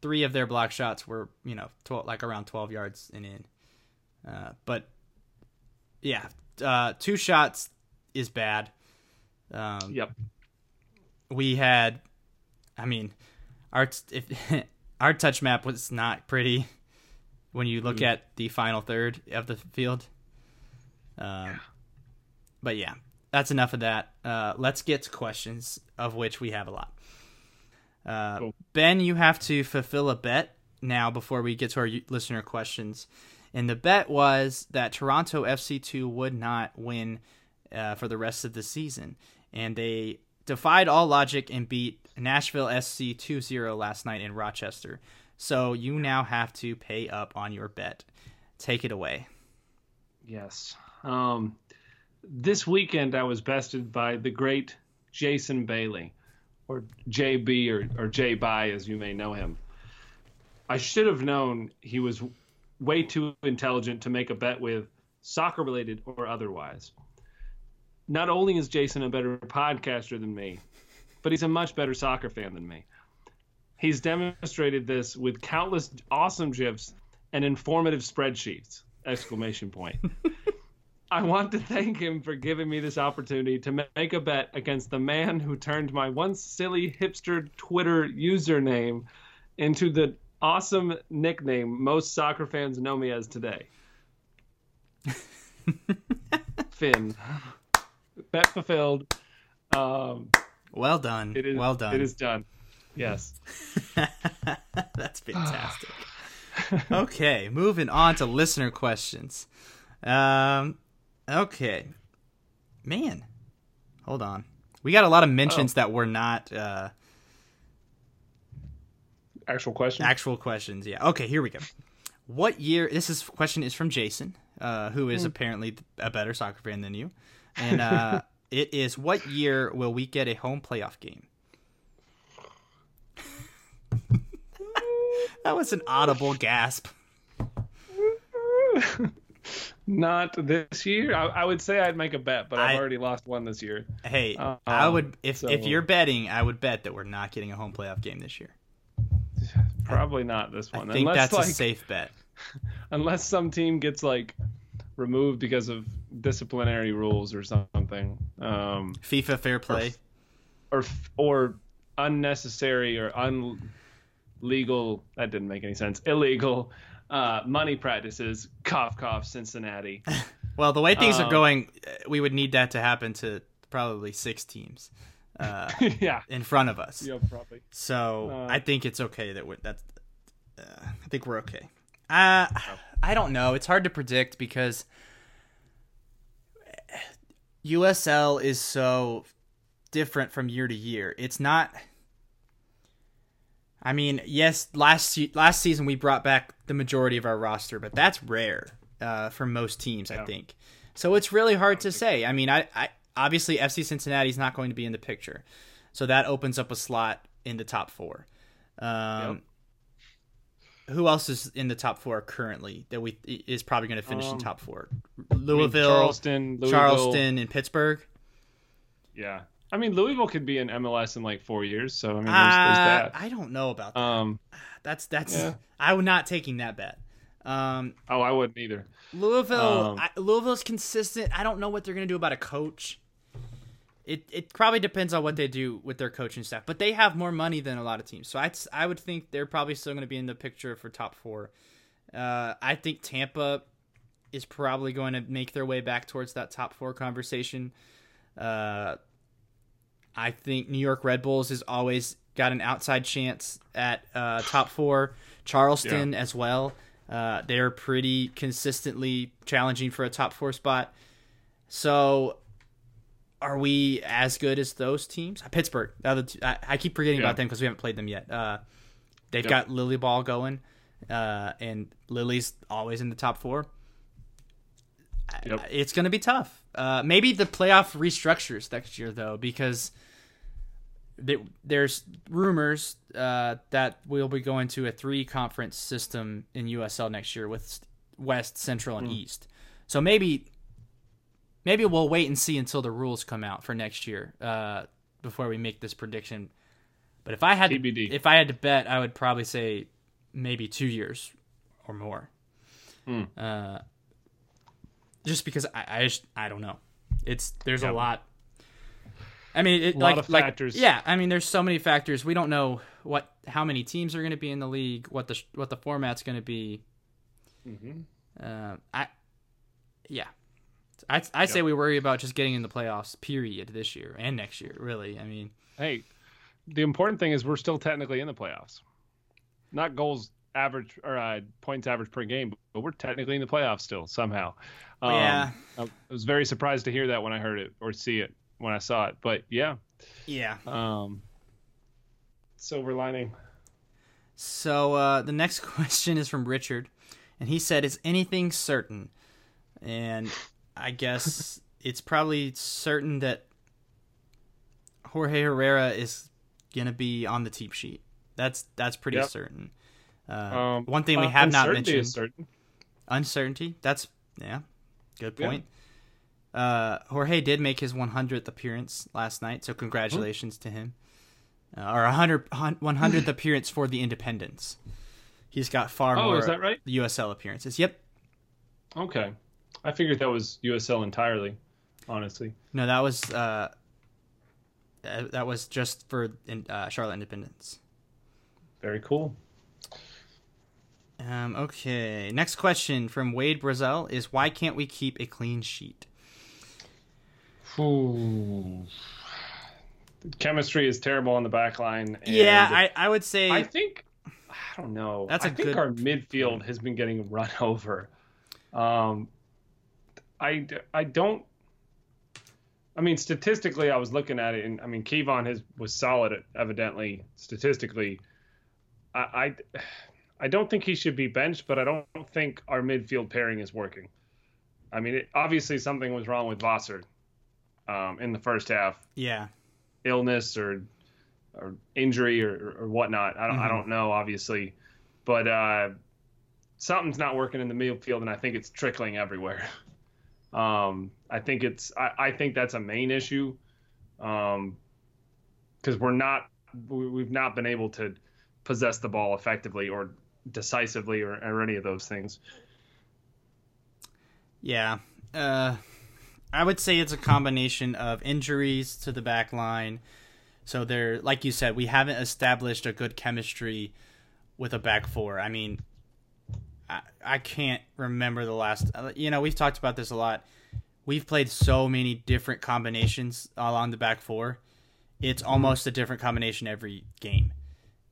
three of their block shots were, you know, 12, like around 12 yards and in. Uh, but yeah, uh, two shots is bad. Um, Yep. we had i mean our t- if our touch map was not pretty when you look Mm. at the final third of the field um, but yeah that's enough of that uh, let's get to questions of which we have a lot uh, Cool. ben you have to fulfill a bet now before we get to our listener questions and the bet was that toronto fc2 would not win uh, for the rest of the season and they defied all logic and beat Nashville SC 2-0 last night in Rochester. So you now have to pay up on your bet. Take it away. Yes. Um, this weekend I was bested by the great Jason Bailey, or JB or, or J By as you may know him. I should have known he was way too intelligent to make a bet with, soccer related or otherwise. Not only is Jason a better podcaster than me, but he's a much better soccer fan than me. He's demonstrated this with countless awesome gifs and informative spreadsheets! Exclamation point. I want to thank him for giving me this opportunity to make a bet against the man who turned my once silly hipster Twitter username into the awesome nickname most soccer fans know me as today. Finn. Bet fulfilled. Um, well done. It is, well done. It is done. Yes. That's fantastic. okay, moving on to listener questions. Um, okay, man, hold on. We got a lot of mentions oh. that were not uh, actual questions. Actual questions, yeah. Okay, here we go. What year? This is question is from Jason, uh, who is mm. apparently a better soccer fan than you, and uh, it is what year will we get a home playoff game? that was an audible gasp. Not this year. I, I, would say I'd make a bet, but I've I, already lost one this year. Hey, um, I would if so. if you're betting, I would bet that we're not getting a home playoff game this year. Probably not this one. I think unless, that's like, a safe bet. Unless some team gets like removed because of disciplinary rules or something. Um, FIFA fair play, or or, or unnecessary or unlegal. That didn't make any sense. Illegal uh, money practices. Cough, cough. Cincinnati. well, the way things um, are going, we would need that to happen to probably six teams. Uh, yeah, in front of us. Yeah, probably. So uh, I think it's okay that we're that's. Uh, I think we're okay. Uh, I don't know. It's hard to predict because USL is so different from year to year. It's not. I mean, yes, last last season we brought back the majority of our roster, but that's rare uh, for most teams, yeah. I think. So it's really hard to say. I mean, I, I obviously FC Cincinnati is not going to be in the picture, so that opens up a slot in the top four. Um, yep who else is in the top four currently that we is probably going to finish um, in top four? Louisville, Charleston, Louisville. Charleston, and Pittsburgh. Yeah, I mean Louisville could be in MLS in like four years. So I mean, there's, uh, there's that. I don't know about that. Um, that's that's yeah. I would not taking that bet. Um, oh, I wouldn't either. Louisville, um, I, Louisville's consistent. I don't know what they're going to do about a coach. It it probably depends on what they do with their coaching staff, but they have more money than a lot of teams. So I I would think they're probably still going to be in the picture for top four. Uh, I think Tampa is probably going to make their way back towards that top four conversation. Uh, I think New York Red Bulls has always got an outside chance at uh, top four. Charleston yeah. as well. Uh, they're pretty consistently challenging for a top four spot. So are we as good as those teams? Pittsburgh. Two, I, I, keep forgetting yeah. about them because we haven't played them yet. Uh, they've yep. got Lilley Ball going, uh, and Lilley's always in the top four. Yep. It's going to be tough. Uh, maybe the playoff restructures next year though, because they, there's rumors uh, that we'll be going to a three conference system in USL next year with West, Central, and mm. East. So maybe maybe we'll wait and see until the rules come out for next year uh, before we make this prediction. But if I had TBD. To, if I had to bet, I would probably say maybe two years or more. Hmm. Uh, just because I, I just I don't know. It's there's a lot. I mean, it, a like, lot of like, factors. Yeah, I mean, there's so many factors. We don't know what how many teams are going to be in the league, what the what the format's going to be. Mm-hmm. Uh, I, yeah, I I yep. say we worry about just getting in the playoffs. Period. This year and next year. Really. I mean, hey, the important thing is we're still technically in the playoffs. Not goals average or uh, points average per game, but we're technically in the playoffs still somehow. Um, yeah. I was very surprised to hear that when I heard it or see it when I saw it. But yeah. Yeah. Um. Silver lining. So uh, the next question is from Richard, and he said, "Is anything certain?" And I guess it's probably certain that Jorge Herrera is gonna be on the team sheet. That's that's pretty Yep. certain. Uh, Um, one thing we uh, have not mentioned is certain. uncertainty. That's yeah, good Yeah. point. Uh, Jorge did make his 100th appearance last night, so congratulations to him. Uh, or 100 100th appearance for the Independents. He's got far Oh, more is that right? USL appearances. Yep. Okay, I figured that was USL entirely. Honestly, No, that was uh, that was just for in, uh, Charlotte Independence. very cool. Um, okay. Next question from Wade Brazel is why can't we keep a clean sheet? Ooh. Chemistry is terrible on the back line. and yeah, I, I would say I think I don't know. That's I a think good our midfield has been getting run over. Um, I I don't. I mean, statistically, I was looking at it, and I mean, Kevon has was solid, evidently statistically. I, I I don't think he should be benched, but I don't think our midfield pairing is working. I mean, it, obviously something was wrong with Vossard um, in the first half yeah. illness or or injury or, or whatnot. I don't I Mhm. don't know obviously, but uh, something's not working in the midfield, and I think it's trickling everywhere. Um, I think it's I, I think that's a main issue, because we're not we, we've not been able to possess the ball effectively or decisively or, or any of those things. Yeah. Uh, I would say it's a combination of injuries to the back line. So they're like you said, we haven't established a good chemistry with a back four. I mean, I, I can't remember the last. uh, You know, we've talked about this a lot. We've played so many different combinations along the back four. It's almost a different combination every game,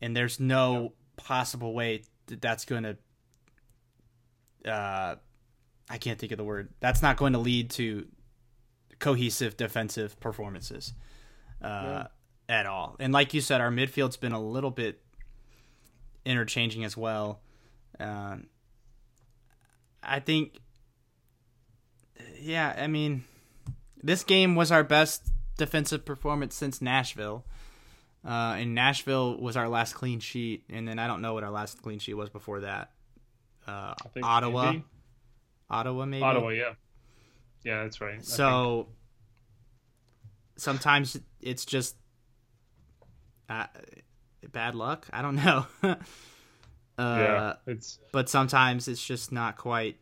and there's no possible way that that's going to. Uh, I can't think of the word. That's not going to lead to cohesive defensive performances uh, at all. And like you said, our midfield's been a little bit interchanging as well. Um, I think, yeah, I mean, this game was our best defensive performance since Nashville. Uh, and Nashville was our last clean sheet, and then I don't know what our last clean sheet was before that. Uh, Ottawa, maybe. Ottawa, maybe. Ottawa, yeah, yeah, that's right. So sometimes it's just uh, bad luck. I don't know. uh, yeah, it's But sometimes it's just not quite.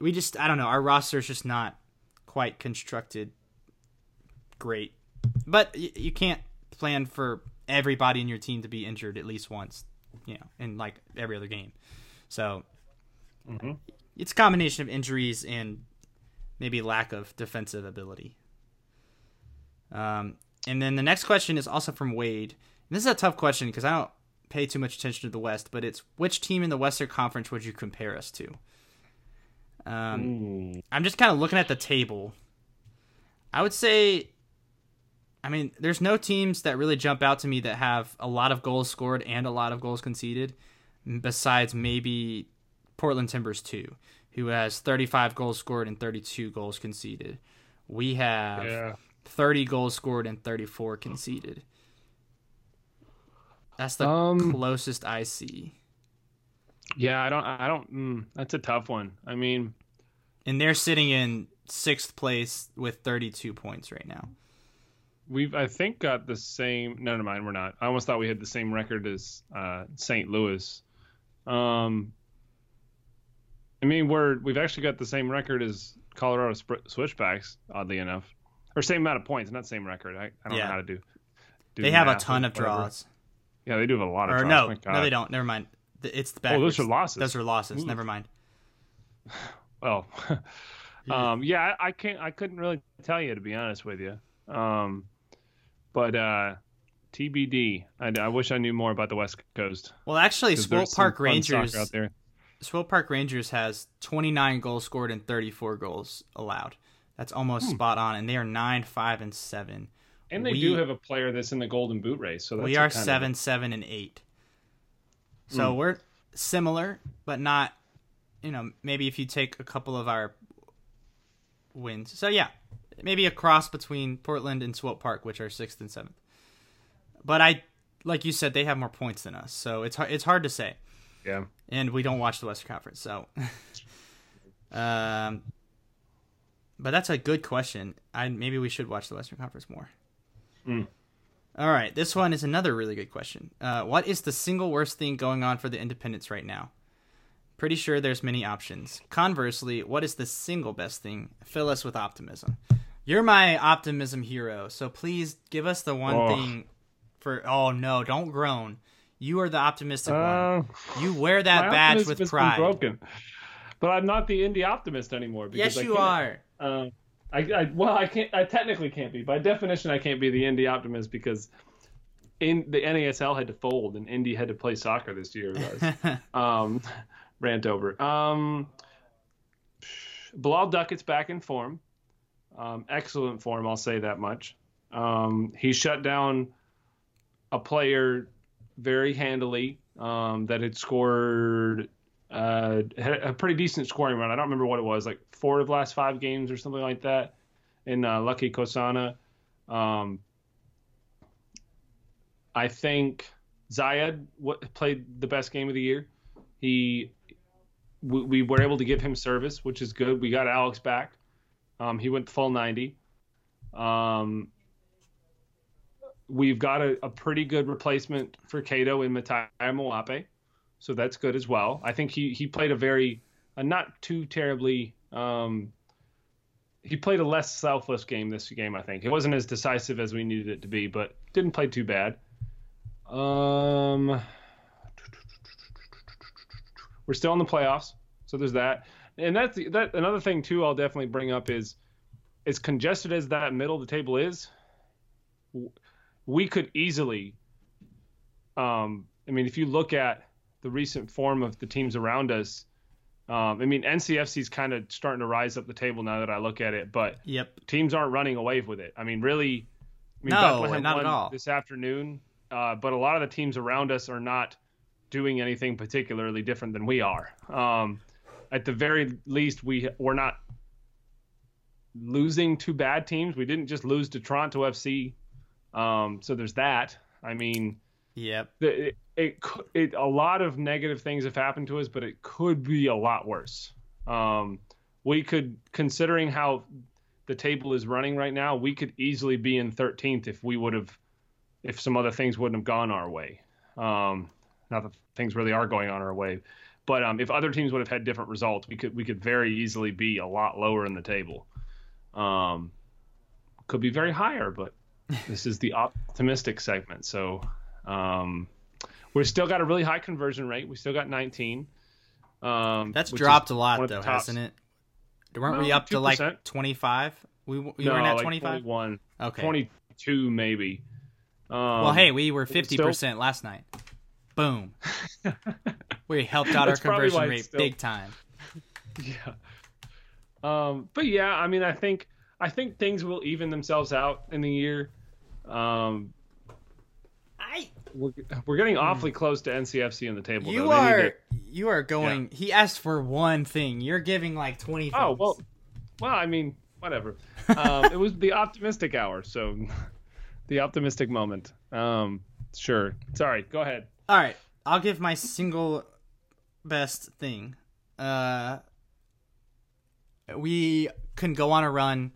We just I don't know. Our roster is just not quite constructed great. But y- you can't plan for everybody in your team to be injured at least once, you know, in like every other game. So mhm. it's a combination of injuries and maybe lack of defensive ability. Um, and then the next question is also from Wade. And this is a tough question because I don't pay too much attention to the West, but it's which team in the Western Conference would you compare us to? Um, Ooh. I'm just kind of looking at the table. I would say, I mean, there's no teams that really jump out to me that have a lot of goals scored and a lot of goals conceded, besides maybe Portland Timbers 2, who has 35 goals scored and 32 goals conceded. We have yeah. 30 goals scored and 34 conceded. That's the Um, closest I see. Yeah, I don't. I don't. Mm, that's a tough one. I mean, And they're sitting in sixth place with 32 points right now. we've I think got the same. No, never mind. We're not. I almost thought we had the same record as uh, St. Louis. Um, I mean, we're we've actually got the same record as Colorado Sp- Switchbacks. Oddly enough, or same amount of points, not same record. I, I don't Yeah. know how to do. do They have a ton of whatever. draws. Yeah, they do have a lot of Or no, My no, they don't. Never mind. It's the back. Oh, those are losses. Those are losses. Ooh. Never mind. Well, um, yeah, I, I can't. I couldn't really tell you to be honest with you. Um, but uh, TBD. I, I wish I knew more about the West Coast. Well, actually, Swope Park Rangers. out there. Swope Park Rangers has 29 goals scored and 34 goals allowed. That's almost Hmm. spot on, and they are nine, five, and seven. And they we- do have a player that's in the Golden Boot race. So that's we are kind of- seven, seven, and eight. So we're similar, but not. You know, maybe if you take a couple of our wins. So yeah, maybe a cross between Portland and Swope Park, which are sixth and seventh. But I, like you said, they have more points than us, so it's hard. It's hard to say. Yeah. And we don't watch the Western Conference, so. um, but that's a good question. I maybe we should watch the Western Conference more. Mm. All right, this one is another really good question. Uh, what is the single worst thing going on for the Independents right now? Pretty sure there's many options. Conversely, what is the single best thing? Fill us with optimism. You're my optimism hero, so please give us the one Oh. thing for. Oh no, don't groan. You are the optimistic one. Uh, You wear that badge with pride. broken. But I'm not the indie optimist anymore. Yes, you are. Um, I, I well, I can't. I technically can't be. By definition, I can't be the indie optimist because in the NASL had to fold and Indy had to play soccer this year. Guys. um, rant over. Um, Bilal Duckett's back in form. Um, excellent form, I'll say that much. Um, he shut down a player very handily um, that had scored uh, had a pretty decent scoring run. I don't remember what it was, like four of the last five games or something like that in uh, Lucky Mkosana. Um, I think Zayed played the best game of the year. He we, we were able to give him service, which is good. We got Alex back. Um, he went full 90. Um, we've got a, a pretty good replacement for Cato in Matai Moape, so that's good as well. I think he he played a very a not too terribly um, he played a less selfless game this game. I think it wasn't as decisive as we needed it to be, but didn't play too bad. Um, we're still in the playoffs, so there's that. And that's that. Another thing too, I'll definitely bring up is, as congested as that middle of the table is, we could easily. Um, I mean, if you look at the recent form of the teams around us, um, I mean, NCFC is kind of starting to rise up the table now that I look at it, but Yep. teams aren't running away with it. I mean, really, I mean, No, Bethlehem not at all. this afternoon, uh, but a lot of the teams around us are not doing anything particularly different than we are. Um, at the very least, we we're not losing to bad teams. We didn't just lose to Toronto FC, um, so there's that. I mean, Yep. it, it, it a lot of negative things have happened to us, but it could be a lot worse. Um, we could, considering how the table is running right now, we could easily be in 13th if we would have, if some other things wouldn't have gone our way. Um, not that things really are going on our way, but um, if other teams would have had different results, we could we could very easily be a lot lower in the table. Um, could be very higher, but this is the optimistic segment, so. Um, we've still got a really high conversion rate. We still got 19. Um, That's dropped a lot though, hasn't it? Weren't we No, up to like 25? We, we no, weren't at 25? 21, Okay. 22 maybe. Um, well, hey, we were 50% last night. Boom. we helped out our conversion rate still- big time. yeah. Um, but yeah, I mean, I think I think things will even themselves out in the year. Um, we're, we're getting awfully close to NCFC in the table. you though. Are to- you are going he asked for one thing. You're giving like 20 Oh well, well, I mean, whatever. Um, it was the optimistic hour, so the optimistic moment. Um, sure. Sorry. Go ahead. All right, I'll give my single best thing. Uh, we can go on a run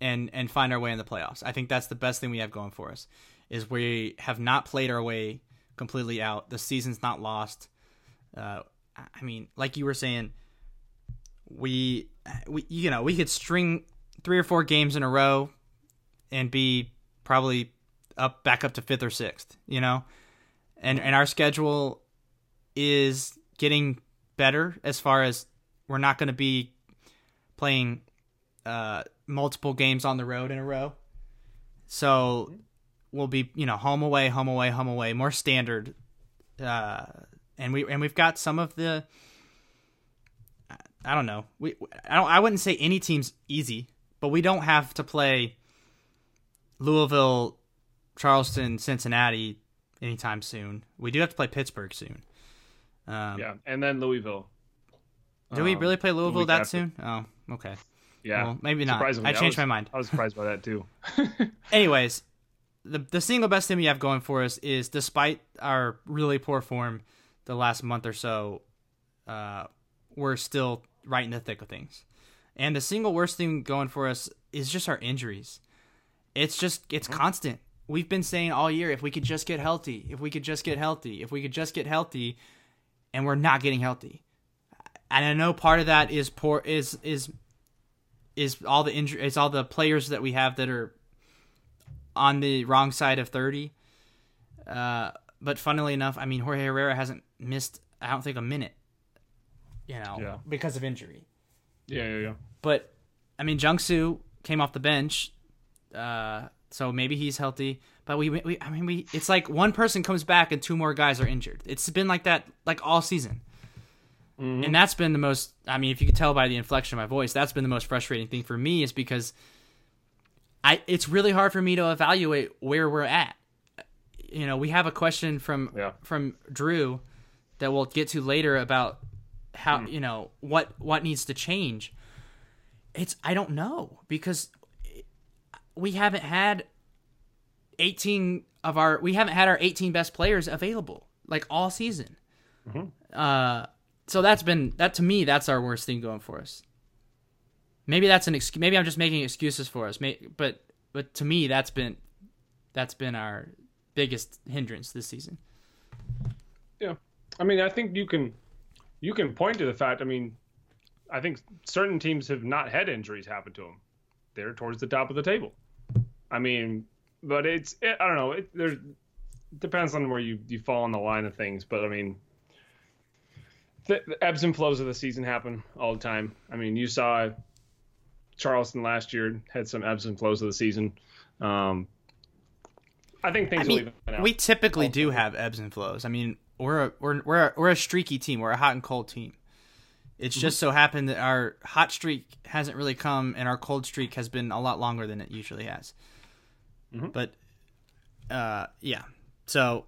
and and find our way in the playoffs. I think that's the best thing we have going for us. Is we have not played our way completely out. The season's not lost. Uh, I mean, like you were saying, we we you know we could string three or four games in a row and be probably up back up to fifth or sixth. You know, and and our schedule is getting better as far as we're not going to be playing uh, multiple games on the road in a row. So we'll be you know home away, home away, home away, more standard. Uh, and we and we've got some of the. I don't know. We I don't. I wouldn't say any team's easy, but we don't have to play Louisville, Charleston, Cincinnati anytime soon. We do have to play Pittsburgh soon. Um, Yeah, and then Louisville. Do we Um, really play Louisville that after. soon? Oh, okay. Yeah, Well, maybe not. Surprisingly, I changed was- my mind. I was surprised by that too. Anyways, the the single best thing we have going for us is despite our really poor form the last month or so, uh, we're still right in the thick of things. And the single worst thing going for us is just our injuries. It's just it's constant. We've been saying all year if we could just get healthy, if we could just get healthy, if we could just get healthy, and we're not getting healthy. And I know part of that is poor is is is all the injury is all the players that we have that are on the wrong side of 30. Uh, but funnily enough, I mean, Jorge Herrera hasn't missed, I don't think, a minute, you know, Yeah. because of injury. Yeah, yeah, yeah. But, I mean, Jungsu came off the bench, uh, so maybe he's healthy. But we, we, I mean, we, it's like one person comes back and two more guys are injured. It's been like that, like all season. And that's been the most, I mean, if you could tell by the inflection of my voice, that's been the most frustrating thing for me is because I, it's really hard for me to evaluate where we're at. You know, we have a question from Yeah. from Drew that we'll get to later about how you know what what needs to change. It's I don't know because we haven't had 18 of our we haven't had our 18 best players available like all season. Uh so that's been that to me that's our worst thing going for us. Maybe that's an excuse. Maybe I'm just making excuses for us. May, but but to me that's been that's been our biggest hindrance this season. Yeah, I mean, I think you can you can point to the fact. I mean, I think certain teams have not had injuries happen to them. They're towards the top of the table. I mean, but it's it, I don't know. It depends on where you you fall on the line of things. But I mean, the ebbs and flows of the season happen all the time. I mean, you saw Charleston last year had some ebbs and flows of the season. Um, I think things I will mean, even out. we typically do have ebbs and flows. I mean, we're a, we're we're a, we're a streaky team. We're a hot and cold team. It's just so happened that our hot streak hasn't really come, and our cold streak has been a lot longer than it usually has. But, uh, yeah. So,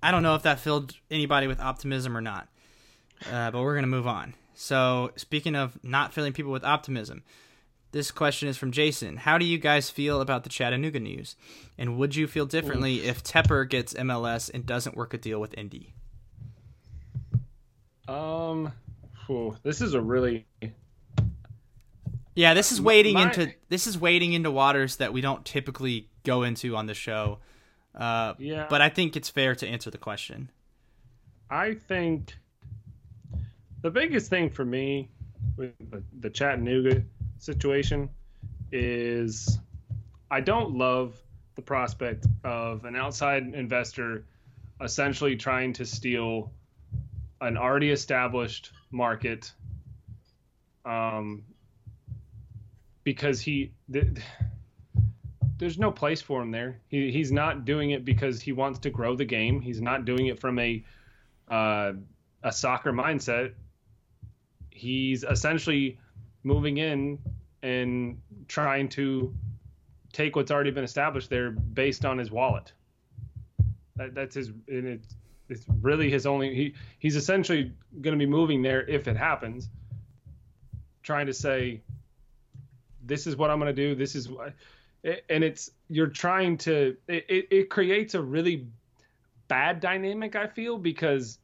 I don't know if that filled anybody with optimism or not. Uh, but we're gonna move on. So, speaking of not filling people with optimism, this question is from Jason. How do you guys feel about the Chattanooga news? And would you feel differently if Tepper gets MLS and doesn't work a deal with Indy? Um, whew, this is a really Yeah, this is wading My- into this is wading into waters that we don't typically go into on the show. Uh, Yeah. but I think it's fair to answer the question. I think the biggest thing for me with the, the Chattanooga situation is I don't love the prospect of an outside investor essentially trying to steal an already established market um, because he th- there's no place for him there. He, he's not doing it because he wants to grow the game. He's not doing it from a uh, a soccer mindset. He's essentially moving in and trying to take what's already been established there based on his wallet. That, that's his, and it's it's really his only. He he's essentially going to be moving there if it happens. Trying to say, this is what I'm going to do. This is what, and it's you're trying to. It, it, it creates a really bad dynamic. I feel because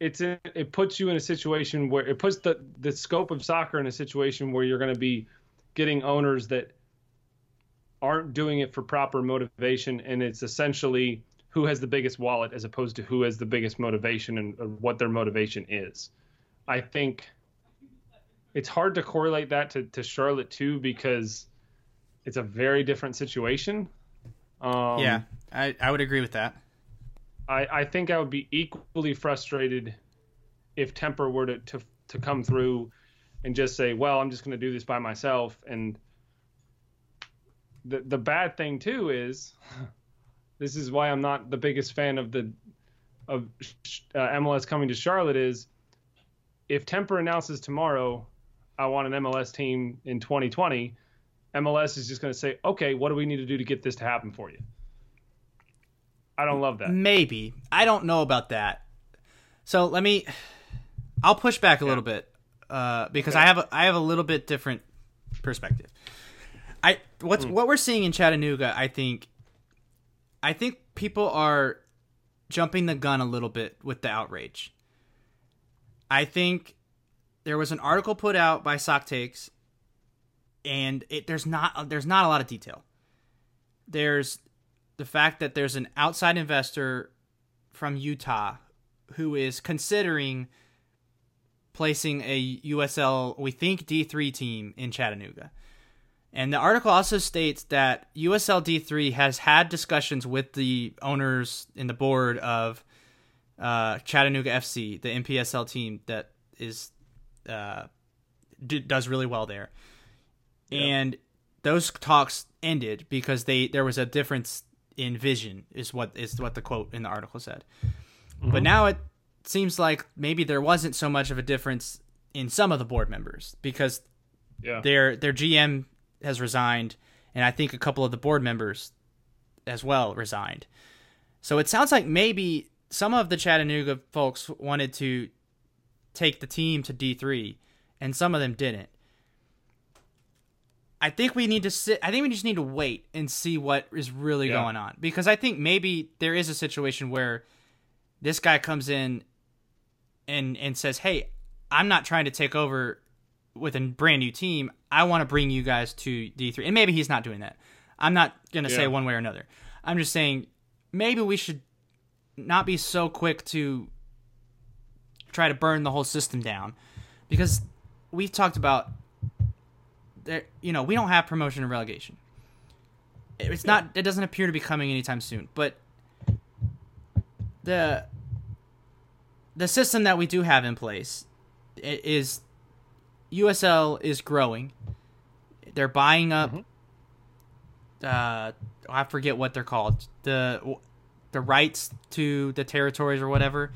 it's in, it puts you in a situation where it puts the the scope of soccer in a situation where you're going to be getting owners that aren't doing it for proper motivation and it's essentially who has the biggest wallet as opposed to who has the biggest motivation and what their motivation is i think it's hard to correlate that to, to charlotte too because it's a very different situation um, yeah, I, I would agree with that. I, I think I would be equally frustrated if Tepper were to, to, to come through and just say, well, I'm just going to do this by myself. And the, the bad thing, too, is this is why I'm not the biggest fan of the of uh, MLS coming to Charlotte is if Tepper announces tomorrow, I want an MLS team in 2020, MLS is just going to say, okay, what do we need to do to get this to happen for you? I don't love that. Maybe I don't know about that. So let me. I'll push back a little bit uh, because Okay. I have a, I have a little bit different perspective. I what's Hmm. what we're seeing in Chattanooga. I think. I think people are jumping the gun a little bit with the outrage. I think there was an article put out by SocTakes, and it there's not there's not a lot of detail. There's the fact that there's an outside investor from Utah who is considering placing a USL, we think D3 team in Chattanooga. And the article also states that USL D3 has had discussions with the owners in the board of uh, Chattanooga FC, the MPSL team that is uh, d- does really well there. And those talks ended because they there was a difference in vision is what is what the quote in the article said. But mm-hmm. now it seems like maybe there wasn't so much of a difference in some of the board members because Yeah. their their GM has resigned, and I think a couple of the board members as well resigned. So it sounds like maybe some of the Chattanooga folks wanted to take the team to D three, and some of them didn't. I think we need to sit. I think we just need to wait and see what is really Yeah. going on because I think maybe there is a situation where this guy comes in and and says, "Hey, I'm not trying to take over with a brand new team. I want to bring you guys to D3." And maybe he's not doing that. I'm not going to say one way or another. I'm just saying maybe we should not be so quick to try to burn the whole system down because we've talked about there you know, we don't have promotion and relegation. It's not it doesn't appear to be coming anytime soon, but the the system that we do have in place is USL is growing. They're buying up. Uh, I forget what they're called. The the rights to the territories or whatever.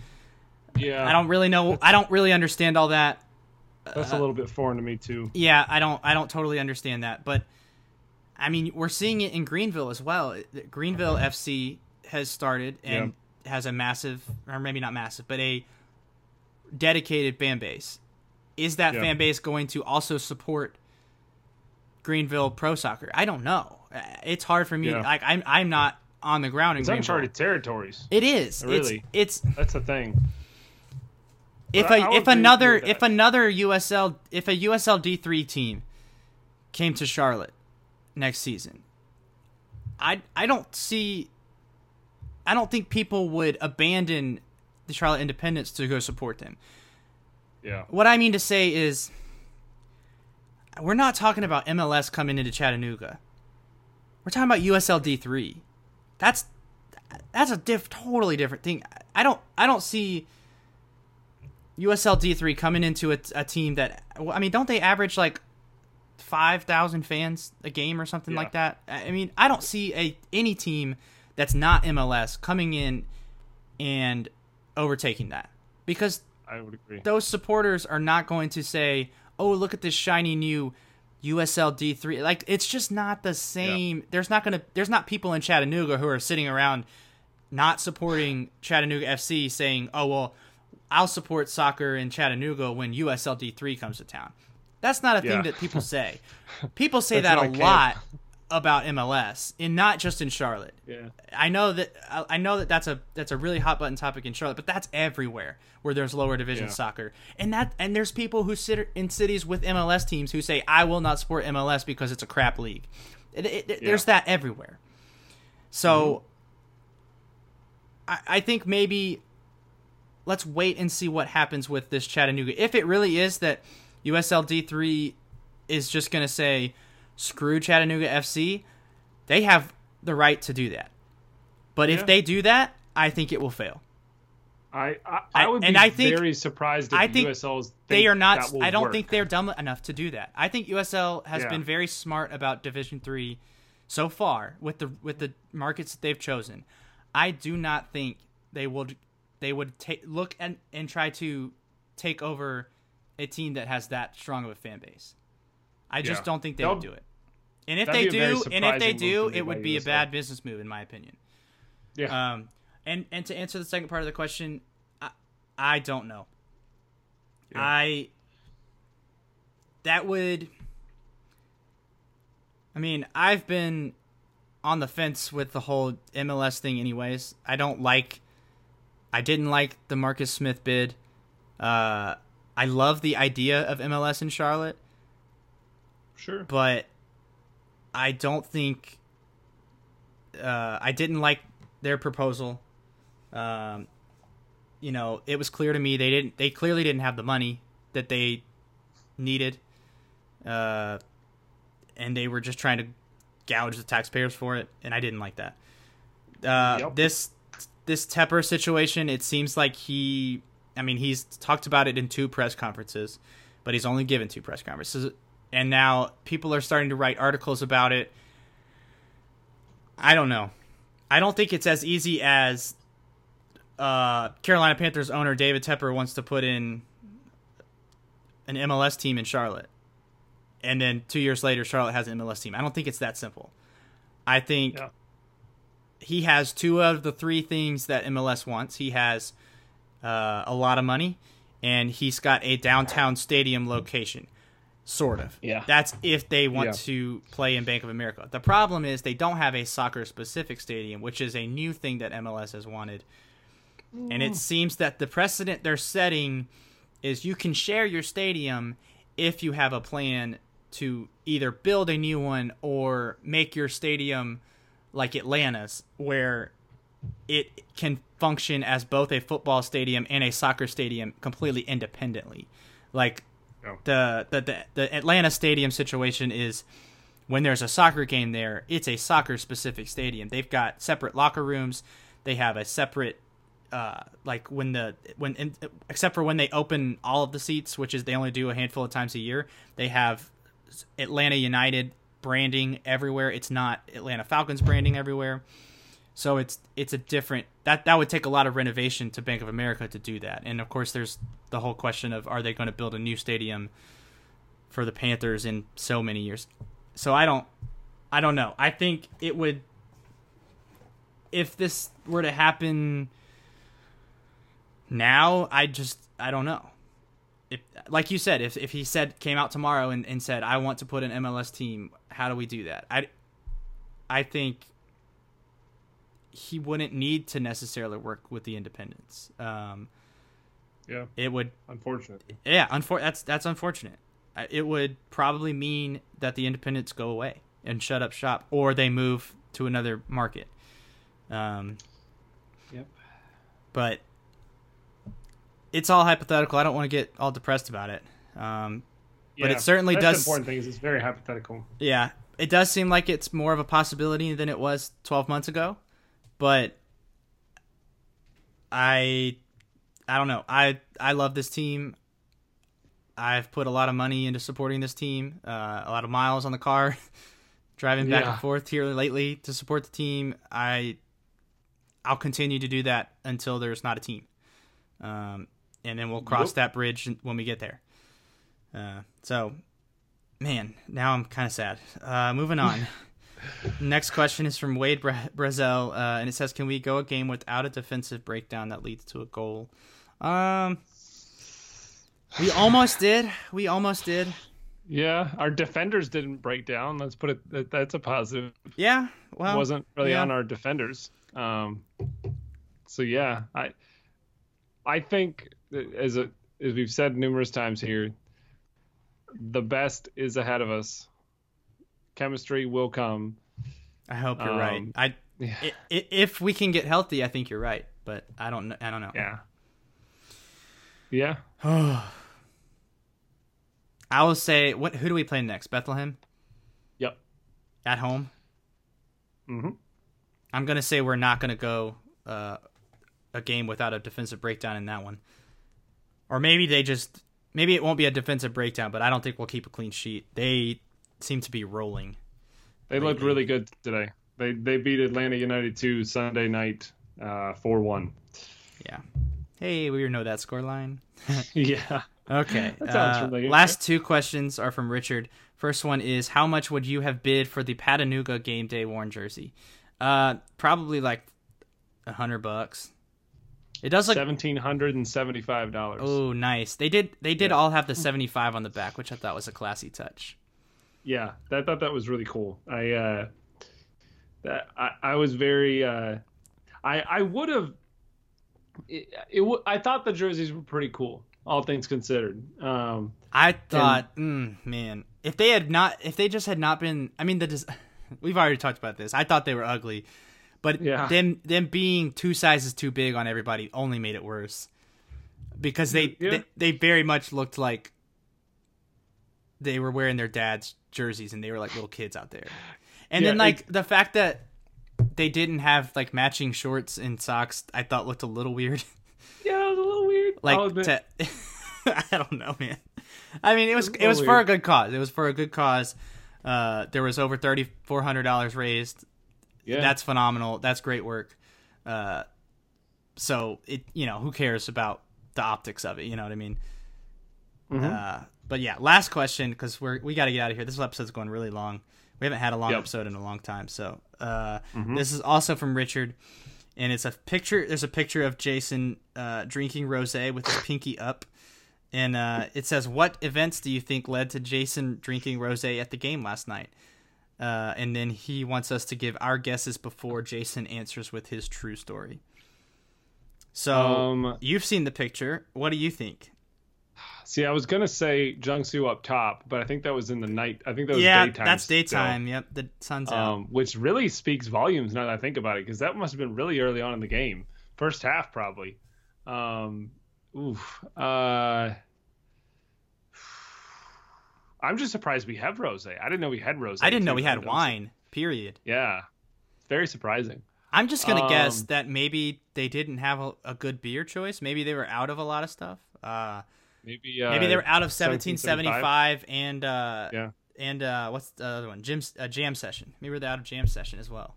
Yeah. I don't really know. I don't really understand all that. That's a little bit foreign to me too. Yeah, I don't. I don't totally understand that, but I mean, we're seeing it in Greenville as well. Greenville FC has started and has a massive, or maybe not massive, but a dedicated fan base. Is that Yeah. fan base going to also support Greenville Pro Soccer? I don't know. Uh, It's hard for me. Yeah. Like I'm, I'm not on the ground in It's Greenville. uncharted territories. It is. Really? It's it's That's the thing. If But a I if agree with you another if another USL if a USL D three team came to Charlotte next season, I I don't see. I don't think people would abandon the Charlotte Independents to go support them. Yeah. What I mean to say is, we're not talking about MLS coming into Chattanooga. We're talking about USL D three. That's that's a diff totally different thing. I don't I don't see USL D three coming into a, a team that I mean, don't they average like five thousand fans a game or something Yeah. like that? I mean, I don't see a any team that's not MLS coming in and overtaking that because I would agree. those supporters are not going to say, "Oh, look at this shiny new USL D3." Like it's just not the same. There's not going to there's not people in Chattanooga who are sitting around not supporting Chattanooga FC saying, "Oh, well, I'll support soccer in Chattanooga when USL D3 comes to town." That's not a thing Yeah. that people say. People say that a not a camp. lot about MLS, and not just in Charlotte. Yeah. I know that I know that that's a that's a really hot button topic in Charlotte, but that's everywhere where there's lower division Yeah. soccer, and that and there's people who sit in cities with MLS teams who say I will not support MLS because it's a crap league. It- it- it- There's that everywhere. So mm-hmm. I, I think maybe let's wait and see what happens with this Chattanooga. If it really is that USL D3 is just going to say screw Chattanooga FC, they have the right to do that. But if they do that, I think it will fail. I I, I- I would and be I think- very surprised if I think USL's They are not. I don't work. think they're dumb enough to do that. I think USL has Yeah. been very smart about Division Three so far with the with the markets that they've chosen. I do not think they would they would take look and and try to take over a team that has that strong of a fan base. I just Yeah. don't think they They'll- would do it. And if they be a very do, and if they do, it would be a bad business move, in my opinion. Yeah. Um, and and to answer the second part of the question, I, I don't know. Yeah. I that would I mean, I've been on the fence with the whole MLS thing anyways. I don't like I didn't like the Marcus Smith bid. Uh I love the idea of MLS in Charlotte, Sure. but I don't think uh, I didn't like their proposal. Um, you know, it was clear to me they didn't. They clearly didn't have the money that they needed, uh, and they were just trying to gouge the taxpayers for it, and I didn't like that. Uh, Yep. This this Tepper situation, it seems like he. I mean, he's talked about it in two press conferences, but he's only given two press conferences, and now people are starting to write articles about it. I don't know. I don't think it's as easy as uh, Carolina Panthers owner David Tepper wants to put in an MLS team in Charlotte, and then two years later, Charlotte has an MLS team. I don't think it's that simple. I think Yeah. He has two of the three things that MLS wants. He has uh, a lot of money, and he's got a downtown stadium location. Sort of. Yeah. That's if they want Yeah. to play in Bank of America. The problem is they don't have a soccer specific stadium, which is a new thing that MLS has wanted. And it seems that the precedent they're setting is you can share your stadium if you have a plan to either build a new one or make your stadium like Atlanta's, where it can function as both a football stadium and a soccer stadium completely independently. Like Yeah. the, the the the Atlanta stadium situation is when there's a soccer game there, it's a soccer specific stadium. They've got separate locker rooms. They have a separate uh, like when the when in, except for when they open all of the seats, which is they only do a handful of times a year. They have Atlanta United branding everywhere. It's not Atlanta Falcons branding everywhere. So it's it's a different that that would take a lot of renovation to Bank of America to do that. And of course there's the whole question of are they going to build a new stadium for the Panthers in so many years. So I don't I don't know. I think it would if this were to happen now, I just I don't know. If like you said, if if he said came out tomorrow and, and said, I want to put an MLS team, how do we do that? I I think he wouldn't need to necessarily work with the independents. Um, Yeah. it would Unfortunate. yeah, unfor- that's that's unfortunate. It would probably mean that the independents go away and shut up shop, or they move to another market. Um, Yep. but it's all hypothetical. I don't want to get all depressed about it. Um, But it certainly does- The important thing is it's very hypothetical. yeah, it does seem like it's more of a possibility than it was 12 months ago, but I I don't know. I I love this team. I've put a lot of money into supporting this team, uh, a lot of miles on the car, driving back Yeah. and forth here lately to support the team. I I'll continue to do that until there's not a team, um, and then we'll cross Yep. that bridge when we get there. Uh, so, man, now I'm kind of sad. Uh, moving on. Next question is from Wade Bra- Brazel, uh, and it says, "Can we go a game without a defensive breakdown that leads to a goal?" Um, we almost did. We almost did. Yeah, our defenders didn't break down. Let's put it. That, that's a positive. Yeah. Well, It wasn't really yeah. on our defenders. Um, so yeah, I I think as a, as we've said numerous times here, the best is ahead of us. Chemistry will come. I hope you're right. Um, I, Yeah. i- i- if we can get healthy, I think you're right. But I don't. I don't know. Yeah. Yeah. I will say, what? Who do we play next? Bethlehem Yep. at home. hmm I'm gonna say we're not gonna go uh, a game without a defensive breakdown in that one, or maybe they just maybe it won't be a defensive breakdown, but I don't think we'll keep a clean sheet. They seem to be rolling. They looked really good today. They they beat Atlanta United two Sunday night, uh, four one. Yeah. Hey, we know that score line. Yeah. Okay. Uh, last two questions are from Richard. First one is how much would you have bid for the Patanuga game day worn jersey? Uh, probably like a hundred bucks. It does look. seventeen hundred and seventy-five dollars. Oh, nice. They did. They did all have the seventy-five on the back, which I thought was a classy touch. Yeah, I thought that was really cool. I uh, that I, I was very uh, I I would have it, it I thought the jerseys were pretty cool, all things considered. Um, I thought, mm, man, if they had not, if they just had not been, I mean, the des- we've already talked about this. I thought they were ugly, but Yeah. them them being two sizes too big on everybody only made it worse because they Yeah. they, they very much looked like they were wearing their dad's jerseys and they were like little kids out there. And Yeah, then like the fact that they didn't have like matching shorts and socks, I thought looked a little weird. yeah, it was a little weird. like to, I don't know, man. I mean, it was It's a it was for a good cause. It was for a good cause. Uh, there was over thirty four hundred dollars raised. Yeah, That's phenomenal. That's great work. Uh, so it you know who cares about the optics of it? You know what I mean? Mhm. Uh, but yeah, last question because we're we got to get out of here. This episode's going really long. We haven't had a long Yep. episode in a long time. So uh, Mhm. this is also from Richard, and it's a picture. There's a picture of Jason uh, drinking rosé with his pinky up, and uh, it says, "What events do you think led to Jason drinking rosé at the game last night?" Uh, and then he wants us to give our guesses before Jason answers with his true story. So Um, you've seen the picture. What do you think? see, I was gonna say Jiangsu up top, but I think that was in the night. I think that was yeah, daytime. that's still. daytime. Yep, the sun's out. um, which really speaks volumes now that I think about it, because that must have been really early on in the game, first half probably. Um, oof. Uh, I'm just surprised we have rose. I didn't know we had rose. I didn't know we had wine. Period. Yeah, very surprising. I'm just gonna guess Um, that maybe they didn't have a, a good beer choice. Maybe they were out of a lot of stuff. Uh, Maybe uh, maybe they were out of 1775. 1775 and uh, Yeah. and uh, what's the other one? Jim uh, jam session. Maybe they're out of jam session as well.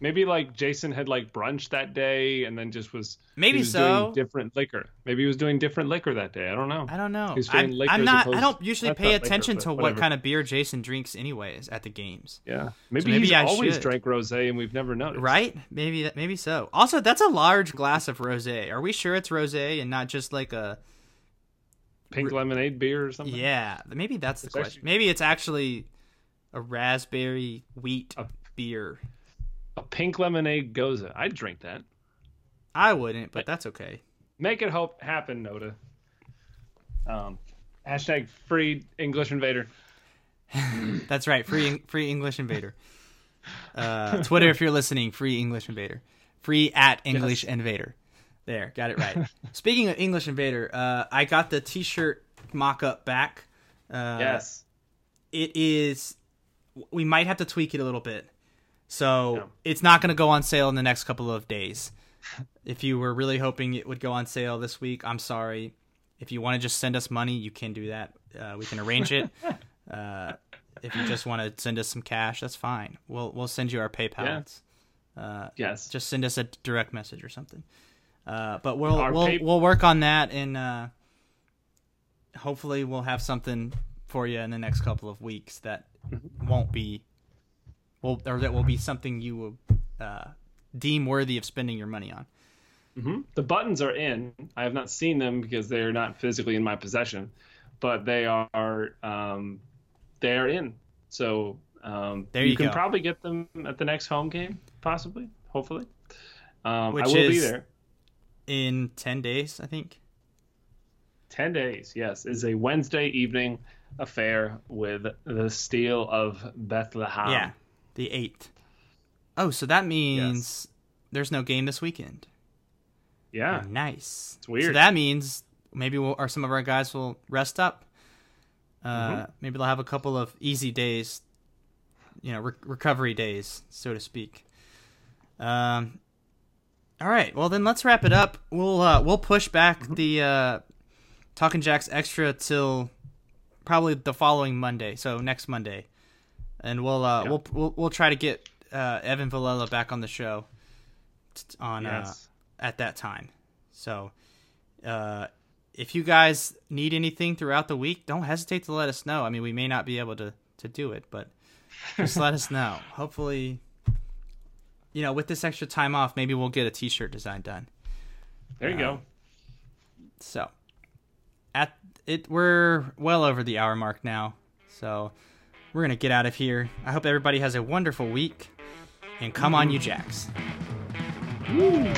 Maybe like Jason had like brunch that day and then just was Maybe was so. doing different liquor. Maybe he was doing different liquor that day. I don't know. I don't know. I'm, liquor I'm not. I don't usually pay not liquor, attention to what kind of beer Jason drinks, anyways, at the games. Yeah, maybe, maybe he's I always should. drank rosé and we've never noticed. Right? Maybe. Maybe so. Also, that's a large glass of rosé. Are we sure it's rosé and not just like a? Pink lemonade beer or something. Yeah, maybe that's the It's question. actually- Maybe it's actually a raspberry wheat A- beer. A pink lemonade gose. I'd drink that. I wouldn't, but that's okay. Make it hope happen, Noda. Um, hashtag free English invader. That's right. Free free English invader. Uh, Twitter, if you're listening, free English invader. Free at English invader. There, got it right. Speaking of English invader, uh, I got the T-shirt mock-up back. Uh, yes. it is. We might have to tweak it a little bit, so Yeah. it's not going to go on sale in the next couple of days. if you were really hoping it would go on sale this week, I'm sorry. If you want to just send us money, you can do that. Uh, we can arrange it. uh, if you just want to send us some cash, that's fine. We'll we'll send you our PayPal. Uh, Yes. just send us a direct message or something. Uh, but we'll Our we'll pay- we'll work on that and uh, hopefully we'll have something for you in the next couple of weeks that Mm-hmm. won't be well or that will be something you will uh, deem worthy of spending your money on. hmm The buttons are in. I have not seen them because they are not physically in my possession, but they are um, they are in. So um, There you can go. probably get them at the next home game, possibly, hopefully. Um, Which I will be there. In ten days, I think. Ten days, yes, is a Wednesday evening affair with the Steel of Bethlehem. yeah, the eighth. Oh, so that means there's no game this weekend. yeah, Nice. It's weird. So that means maybe we'll, or some of our guys will rest up. Uh, Mm-hmm. Maybe they'll have a couple of easy days, you know, re- recovery days, so to speak. Um. All right. Well, then let's wrap it up. We'll uh, we'll push back Mm-hmm. the uh, Talking Jacks extra till probably the following Monday. So next Monday, and we'll uh, Yeah. we'll, we'll we'll try to get uh, Evan Villela back on the show t- on uh, at that time. So, uh, if you guys need anything throughout the week, don't hesitate to let us know. I mean, we may not be able to, to do it, but just let us know. Hopefully, you know, with this extra time off, maybe we'll get a t shirt design done. There you Uh, go. So, at it, we're well over the hour mark now. So, we're gonna get out of here. I hope everybody has a wonderful week, and come on, you Jacks. Woo.